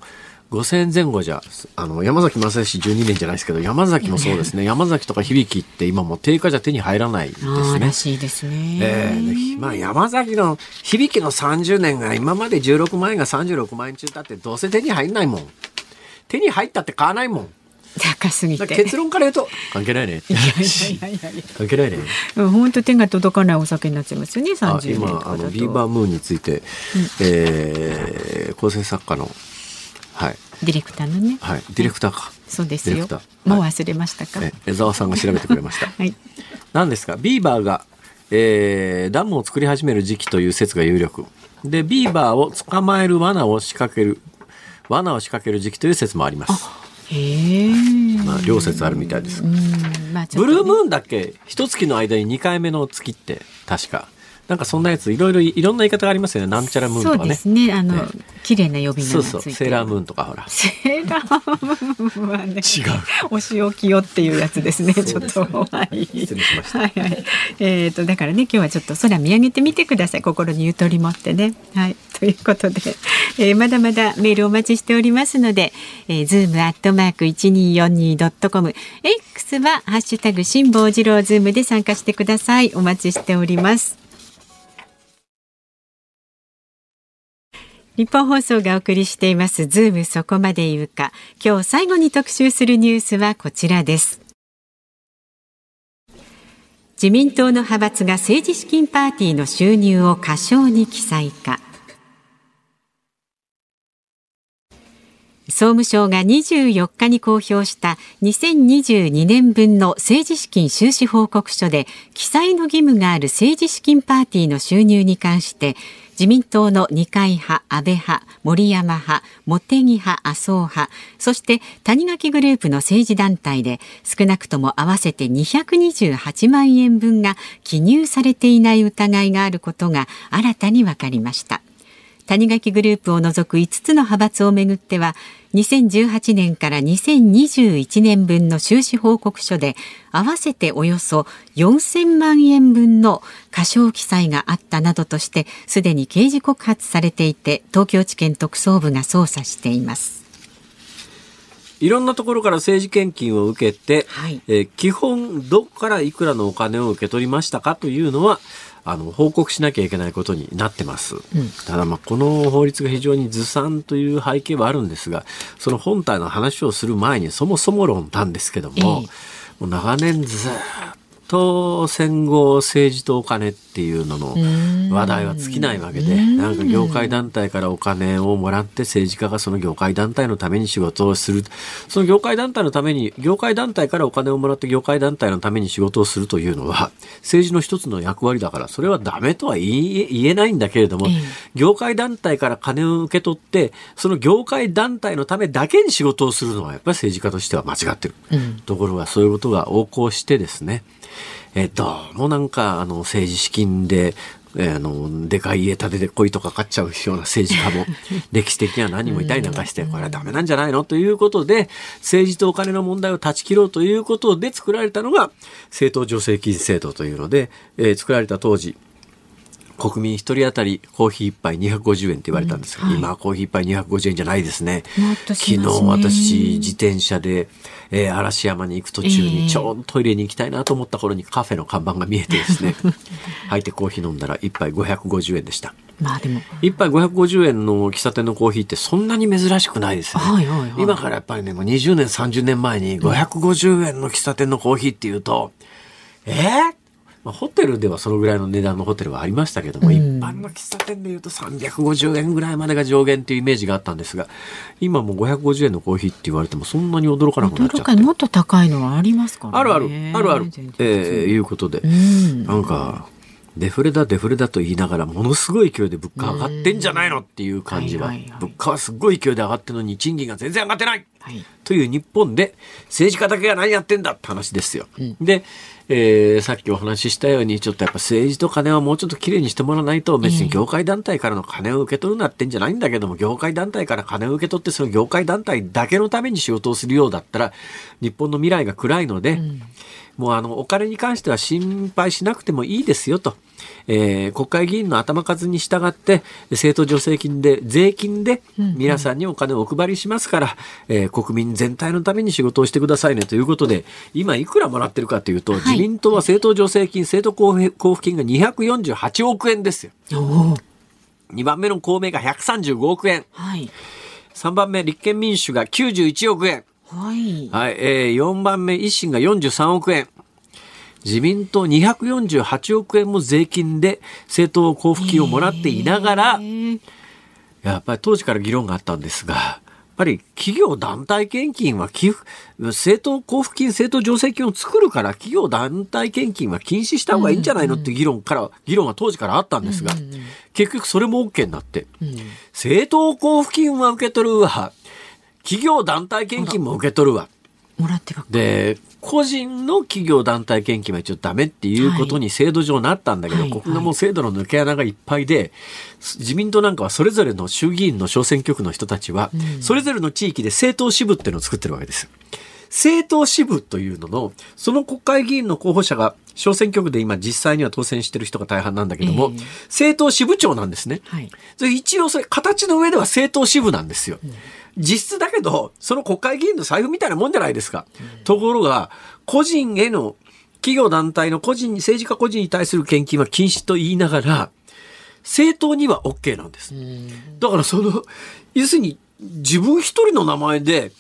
5000円前後じゃ、あの、山崎正義12年じゃないですけど、山崎もそうですね。山崎とか響きって今もう定価じゃ手に入らないですねら。しいですね。ええまあ山崎の響きの30年が今まで16万円が36万円中だってどうせ手に入んないもん。手に入ったって買わないもん。高すぎて。結論から言うと関係ないね。関係ないね。うん本当手が届かないお酒になっちゃいますよね。あ三十年と今あ。のビーバームーンについて、えー構成作家のはいディレクターのね。はいディレクターか。そうですよディレクター。はいもう忘れましたか？え江沢さんが調べてくれました。はい。何ですか？ビーバーが、えーダムを作り始める時期という説が有力でビーバーを捕まえる罠を仕掛ける罠を仕掛ける時期という説もあります、へえ。まあ、両説あるみたいです、うん、まあねブルームーンだっけ？一月の間に2回目の月って確かなんかそんなやついろいろいろんな言い方がありますよねなんちゃらムーンとそうかねですね。あの、ね綺麗な呼び名そう。そうセーラームーンとかほらセーラームーンはね。違うお仕置きよっていうやつですね。ちょっと。はい。失礼しましたはいはい。えっ、とだからね今日はちょっと空見上げてみてください。心にゆとり持ってね。はい。ということで、えーまだまだメールお待ちしておりますので、えー、ズームアットマーク一二四二ドットコム、X はハッシュタグ辛坊治郎ズームで参加してください。お待ちしております。日本放送がお送りしています。ズームそこまで言うか。今日最後に特集するニュースはこちらです。自民党の派閥が政治資金パーティーの収入を過小に記載か。総務省が24日に公表した2022年分の政治資金収支報告書で記載の義務がある政治資金パーティーの収入に関して自民党の二階派、安倍派、森山派、茂木派、麻生派、そして谷垣グループの政治団体で少なくとも合わせて228万円分が記入されていない疑いがあることが新たに分かりました。谷垣グループを除く5つの派閥をめぐっては2018年から2021年分の収支報告書で合わせておよそ4000万円分の過少記載があったなどとしてすでに刑事告発されていて東京地検特捜部が捜査しています。いろんなところから政治献金を受けて、はいえー基本どこからいくらのお金を受け取りましたかというのはあの報告しなきゃいけないことになってます、ただまあこの法律が非常にずさんという背景はあるんですがその本体の話をする前にそもそも論なんですけども、ええ。もう長年ずっと戦後政治とお金っていうのの話題は尽きないわけで、なんか業界団体からお金をもらって政治家がその業界団体のために仕事をする。その業界団体のために、業界団体からお金をもらって業界団体のために仕事をするというのは、政治の一つの役割だから、それはダメとは言え言えないんだけれども、業界団体から金を受け取って、その業界団体のためだけに仕事をするのは、やっぱり政治家としては間違ってる。うん、ところが、そういうことが横行してですね、えどうもなんか、あの、政治資金で、えー、あの、でかい家建てて恋とか買っちゃうような政治家も、歴史的には何人もいたりなんかして、これはダメなんじゃないの？ということで、政治とお金の問題を断ち切ろうということで作られたのが、政党助成金制度というので、えー、作られた当時、国民一人当たりコーヒー一杯250円って言われたんですが、うんはい、今はコーヒー一杯250円じゃないですね。す昨日私自転車で、えー、嵐山に行く途中にちょうどトイレに行きたいなと思った頃にカフェの看板が見えてですね、入ってコーヒー飲んだら一杯550円でした。まあでも。一杯550円の喫茶店のコーヒーってそんなに珍しくないですよね。はいはいはい、今からやっぱりね、もう20年30年前に550円の喫茶店のコーヒーっていうと、えーまあ、ホテルではそのぐらいの値段のホテルはありましたけども、うん、一般の喫茶店でいうと350円ぐらいまでが上限っていうイメージがあったんですが、今も550円のコーヒーって言われてもそんなに驚かなくなっちゃって。もっと高いのはありますかね。あるある、あるある。えー、いうことで、うん、なんか、デフレだデフレだと言いながらものすごい勢いで物価上がってんじゃないのっていう感じは,、物価はすごい勢いで上がってるのに賃金が全然上がってない、はい、という日本で政治家だけが何やってんだって話ですよ。うん、でえー、さっきお話ししたように、ちょっとやっぱ政治と金はもうちょっときれいにしてもらわないと、別に業界団体からの金を受け取るなってんじゃないんだけども、業界団体から金を受け取って、その業界団体だけのために仕事をするようだったら、日本の未来が暗いので、うんもうあの、お金に関しては心配しなくてもいいですよと。えー、国会議員の頭数に従って、政党助成金で、税金で皆さんにお金をお配りしますから、うんうん、えー、国民全体のために仕事をしてくださいねということで、今いくらもらってるかというと、はい、自民党は政党助成金、政党交付金が248億円ですよ。2番目の公明が135億円。はい、3番目、立憲民主が91億円。はい。はい。えー、4番目、維新が43億円。自民党248億円も税金で政党交付金をもらっていながら、やっぱり当時から議論があったんですが、やっぱり企業団体献金は寄付、政党交付金、政党助成金を作るから企業団体献金は禁止した方がいいんじゃないの？っていう議論から、議論は当時からあったんですが、結局それも OK になって、政党交付金は受け取るわ、企業団体献金も受け取るわ。もらってで、個人の企業団体献金は一応ダメっていうことに制度上なったんだけど、はい、ここがもう制度の抜け穴がいっぱいで、自民党なんかはそれぞれの衆議院の小選挙区の人たちは、それぞれの地域で政党支部っていうのを作ってるわけです。政党支部というのの、その国会議員の候補者が小選挙区で今実際には当選してる人が大半なんだけども、えー、政党支部長なんですね。はい、一応それ形の上では政党支部なんですよ。うん実質だけど、その国会議員の財布みたいなもんじゃないですか。ところが、個人への、企業団体の個人に、政治家個人に対する献金は禁止と言いながら、政党には OK なんです。だからその、要するに、自分一人の名前で、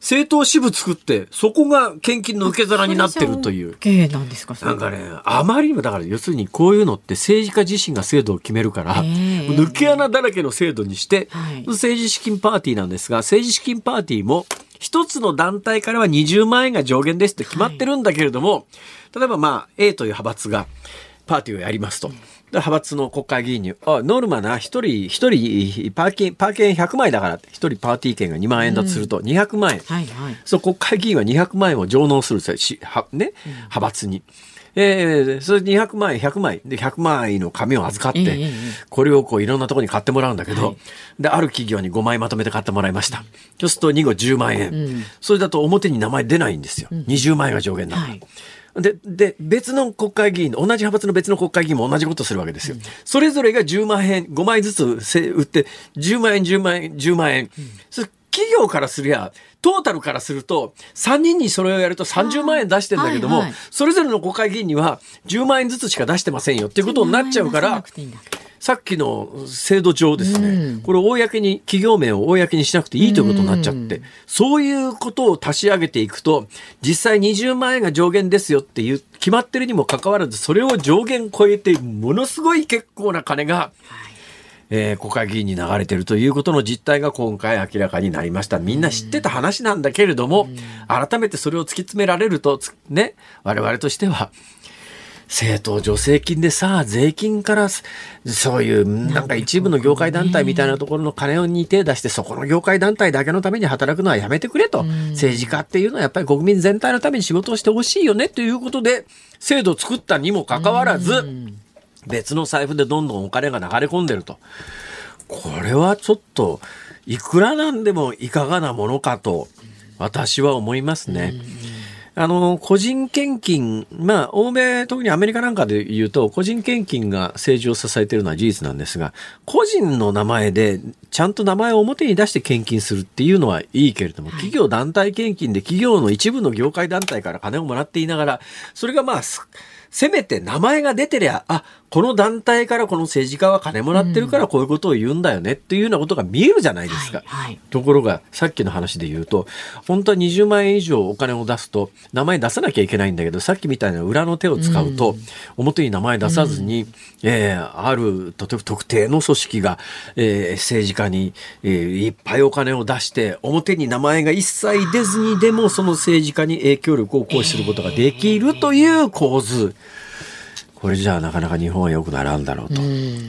政党支部作って、そこが献金の受け皿になってるという。なんですかなんかね、あまりにも、だから要するにこういうのって政治家自身が制度を決めるから、抜け穴だらけの制度にして、はい、政治資金パーティーなんですが、政治資金パーティーも、一つの団体からは20万円が上限ですって決まってるんだけれども、はい、例えばまあ、A という派閥がパーティーをやりますと。うん派閥の国会議員に、あ、ノルマな、一人、一人、パーキン、パー券100枚だから、一人パーティー券が2万円だとすると、200万円。はいはい。そう、国会議員は200万円を上納する。しはね、派閥に。えー、それで200万円、100枚、で、100万円の紙を預かって、えー、これをこういろんなところに買ってもらうんだけど、はい、で、ある企業に5枚まとめて買ってもらいました。そうすると2後10万円、うん。それだと表に名前出ないんですよ。うん、20万円が上限なの。はいで、で、別の国会議員、同じ派閥の別の国会議員も同じことするわけですよ。うん、それぞれが10万円、5枚ずつ売って、10万円、10万円、10万円。企業からすりゃ、トータルからすると、3人にそれをやると30万円出してんだけども、はいはい、それぞれの国会議員には10万円ずつしか出してませんよっていうことになっちゃうから、さっきの制度上ですね、これ公に、企業名を公にしなくていいということになっちゃって、そういうことを足し上げていくと、実際20万円が上限ですよっていう、決まってるにもかかわらず、それを上限超えて、ものすごい結構な金が、えー国会議員に流れてるということの実態が今回明らかになりました。みんな知ってた話なんだけれども、改めてそれを突き詰められると、つね、我々としては、政党助成金でさ、税金からす、そういう、なんか一部の業界団体みたいなところの金に手出して、そこの業界団体だけのために働くのはやめてくれと。政治家っていうのはやっぱり国民全体のために仕事をしてほしいよねということで、制度を作ったにもかかわらず、別の財布でどんどんお金が流れ込んでると。これはちょっと、いくらなんでもいかがなものかと、私は思いますね。あの、個人献金、まあ、欧米、特にアメリカなんかで言うと、個人献金が政治を支えているのは事実なんですが、個人の名前で、ちゃんと名前を表に出して献金するっていうのはいいけれども、企業団体献金で企業の一部の業界団体から金をもらっていながら、それがまあ、すせめて名前が出てりゃ、あ、この団体からこの政治家は金もらってるからこういうことを言うんだよねっていうようなことが見えるじゃないですか。はいはい。ところが、さっきの話で言うと、本当は20万円以上お金を出すと、名前出さなきゃいけないんだけど、さっきみたいな裏の手を使うと、表に名前出さずに、えーある、例えば特定の組織が、えー政治家に、えーいっぱいお金を出して、表に名前が一切出ずにでも、その政治家に影響力を行使することができるという構図。これじゃあなかなか日本は良くならんだろうと。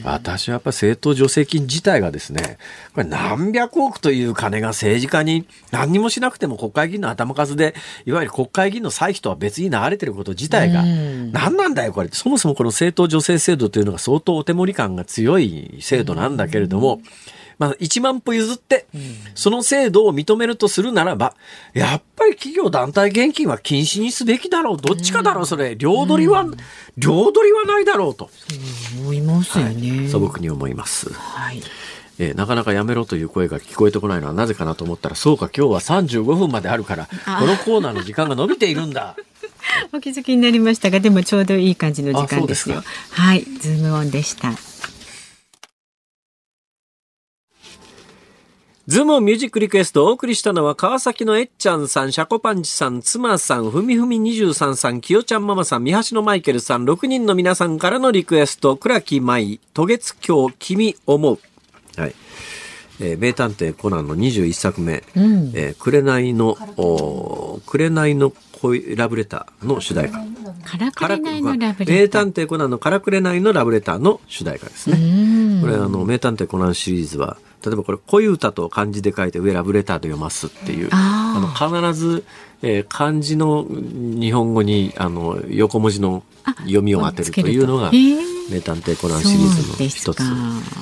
私はやっぱ政党助成金自体がですね、これ何百億という金が政治家に何にもしなくても国会議員の頭数で、いわゆる国会議員の歳費とは別に流れてること自体が、何なんだよこれ。そもそもこの政党助成制度というのが相当お手盛り感が強い制度なんだけれども、まあ、1万歩譲って、その制度を認めるとするならば、やっぱり企業団体現金は禁止にすべきだろう。どっちかだろう、それ。両取りは、両取りはないだろうと、思いますよね。素朴に思います。はい。えーなかなかやめろという声が聞こえてこないのはなぜかなと思ったら、そうか、今日は35分まであるから、このコーナーの時間が伸びているんだ。お気づきになりましたが、でもちょうどいい感じの時間ですよ。はい、ズームオンでした。ズームミュージックリクエストをお送りしたのは川崎のえっちゃんさん、シャコパンチさん、妻さん、ふみふみ23さん、きよちゃんママさん、三橋のマイケルさん、6人の皆さんからのリクエスト、倉木麻衣、渡月橋、君想ふ。はい。えー名探偵コナンの21作目、えー紅の、おー紅の恋ラブレターの主題歌。からくれないのラブ名レター。探偵コナンのからくれないのラブレターの主題歌ですね。これあの名探偵コナンシリーズは例えばこれ恋歌と漢字で書いて上ラブレターと読ますっていうああの必ず、えー漢字の日本語にあの横文字の読みを当てるというのが名探偵コナンシリーズの一つ。か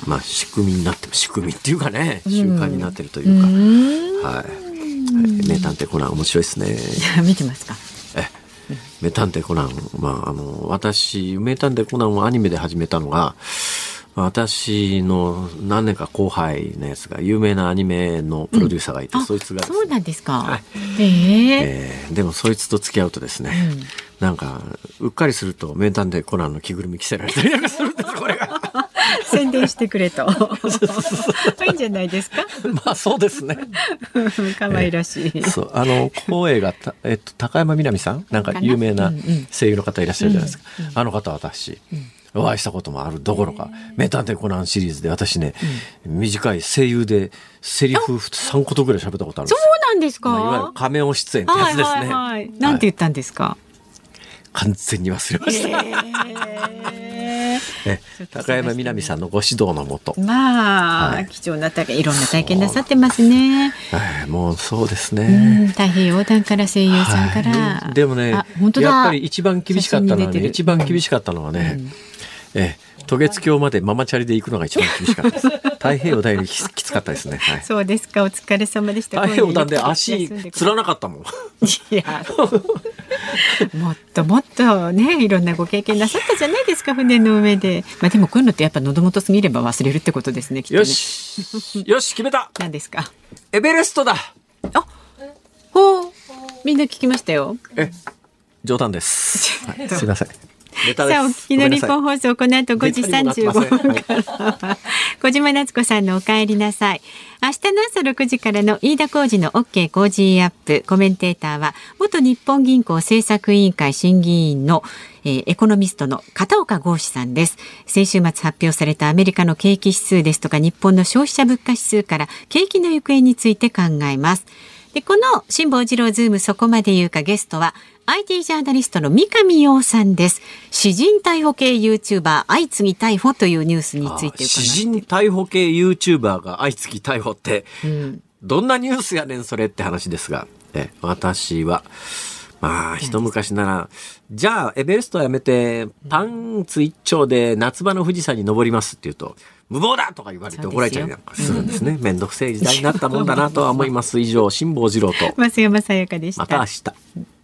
まあ仕組みになって仕組みっていうかね習慣になってるというか、はい、はい名探偵コナン面白いですね。見てますか？え名探偵コナン、まあ、あの、私、名探偵コナンをアニメで始めたのが、私の何年か後輩のやつが、有名なアニメのプロデューサーがいて、あそいつがですそうね、なんですか。はいえええーでもそいつと付き合うとですね、なんか、うっかりすると名探偵コナンの着ぐるみ着せられたりなんかするんです、これが。宣伝してくれと。いいんじゃないですか？まあそうですね。可愛らしい。そう、あの、声がた、えっと、高山みなみさん？なんか有名な声優の方いらっしゃるじゃないですか。あの方は私、お会いしたこともあるどころか、名探偵コナンシリーズで私ね、短い声優でセリフ3個とぐらい喋ったことあるんですそよ。うなんですか？まあ、いわゆる仮面出演ってやつですね。はいはいはい。なんて言ったんですか？完全に忘れました。え 高山みなみさんのご指導のもと、まあ、はい。貴重な体験いろんな体験なさってますね。はいもうそうですうね。ん、太平洋横断から声優さんから。はい。でもねあ本当だ。やっぱり一番厳しかったのはね一番厳しかったのはね、え渡月橋までママチャリで行くのが一番厳しかったです。太平洋横断よりききつかったですね、はい、そうですか、お疲れ様でした。太平洋横断で足つらなかったもん。いや、もっともっとね、いろんなご経験なさったじゃないですか、船の上で。まあでもこういうのってやっぱ喉元過ぎれば忘れるってことですね、ね。よ。し。よし決めた。何ですか？エベレストだ。ほう、みんな聞きましたよ。え冗談です、はい、すいませんさあ、お聞きの日本放送、この後5時35分からは、小島夏子さんのお帰りなさい。明日の朝6時からの飯田浩司の OK Cozy up。コメンテーターは、元日本銀行政策委員会審議員の、えーエコノミストの片岡剛士さんです。先週末発表されたアメリカの景気指数ですとか、日本の消費者物価指数から景気の行方について考えます。で、この辛坊治郎ズームそこまで言うかゲストは、IT ジャーナリストの三上洋さんです。私人逮捕系 YouTuber 相次ぎ逮捕というニュースについて詩人逮捕系 YouTuber が相次ぎ逮捕って、んどんなニュースやねんそれって話ですが、え私は、まあ、一昔なら、じゃあ、エベレストやめて、パンツ一丁で夏場の富士山に登りますって言うと、無謀だとか言われて怒られちゃうなんかするんですね。めんどくせえ時代になったもんだなとは思います。以上、辛坊治郎と、増山さやかでした。また明日。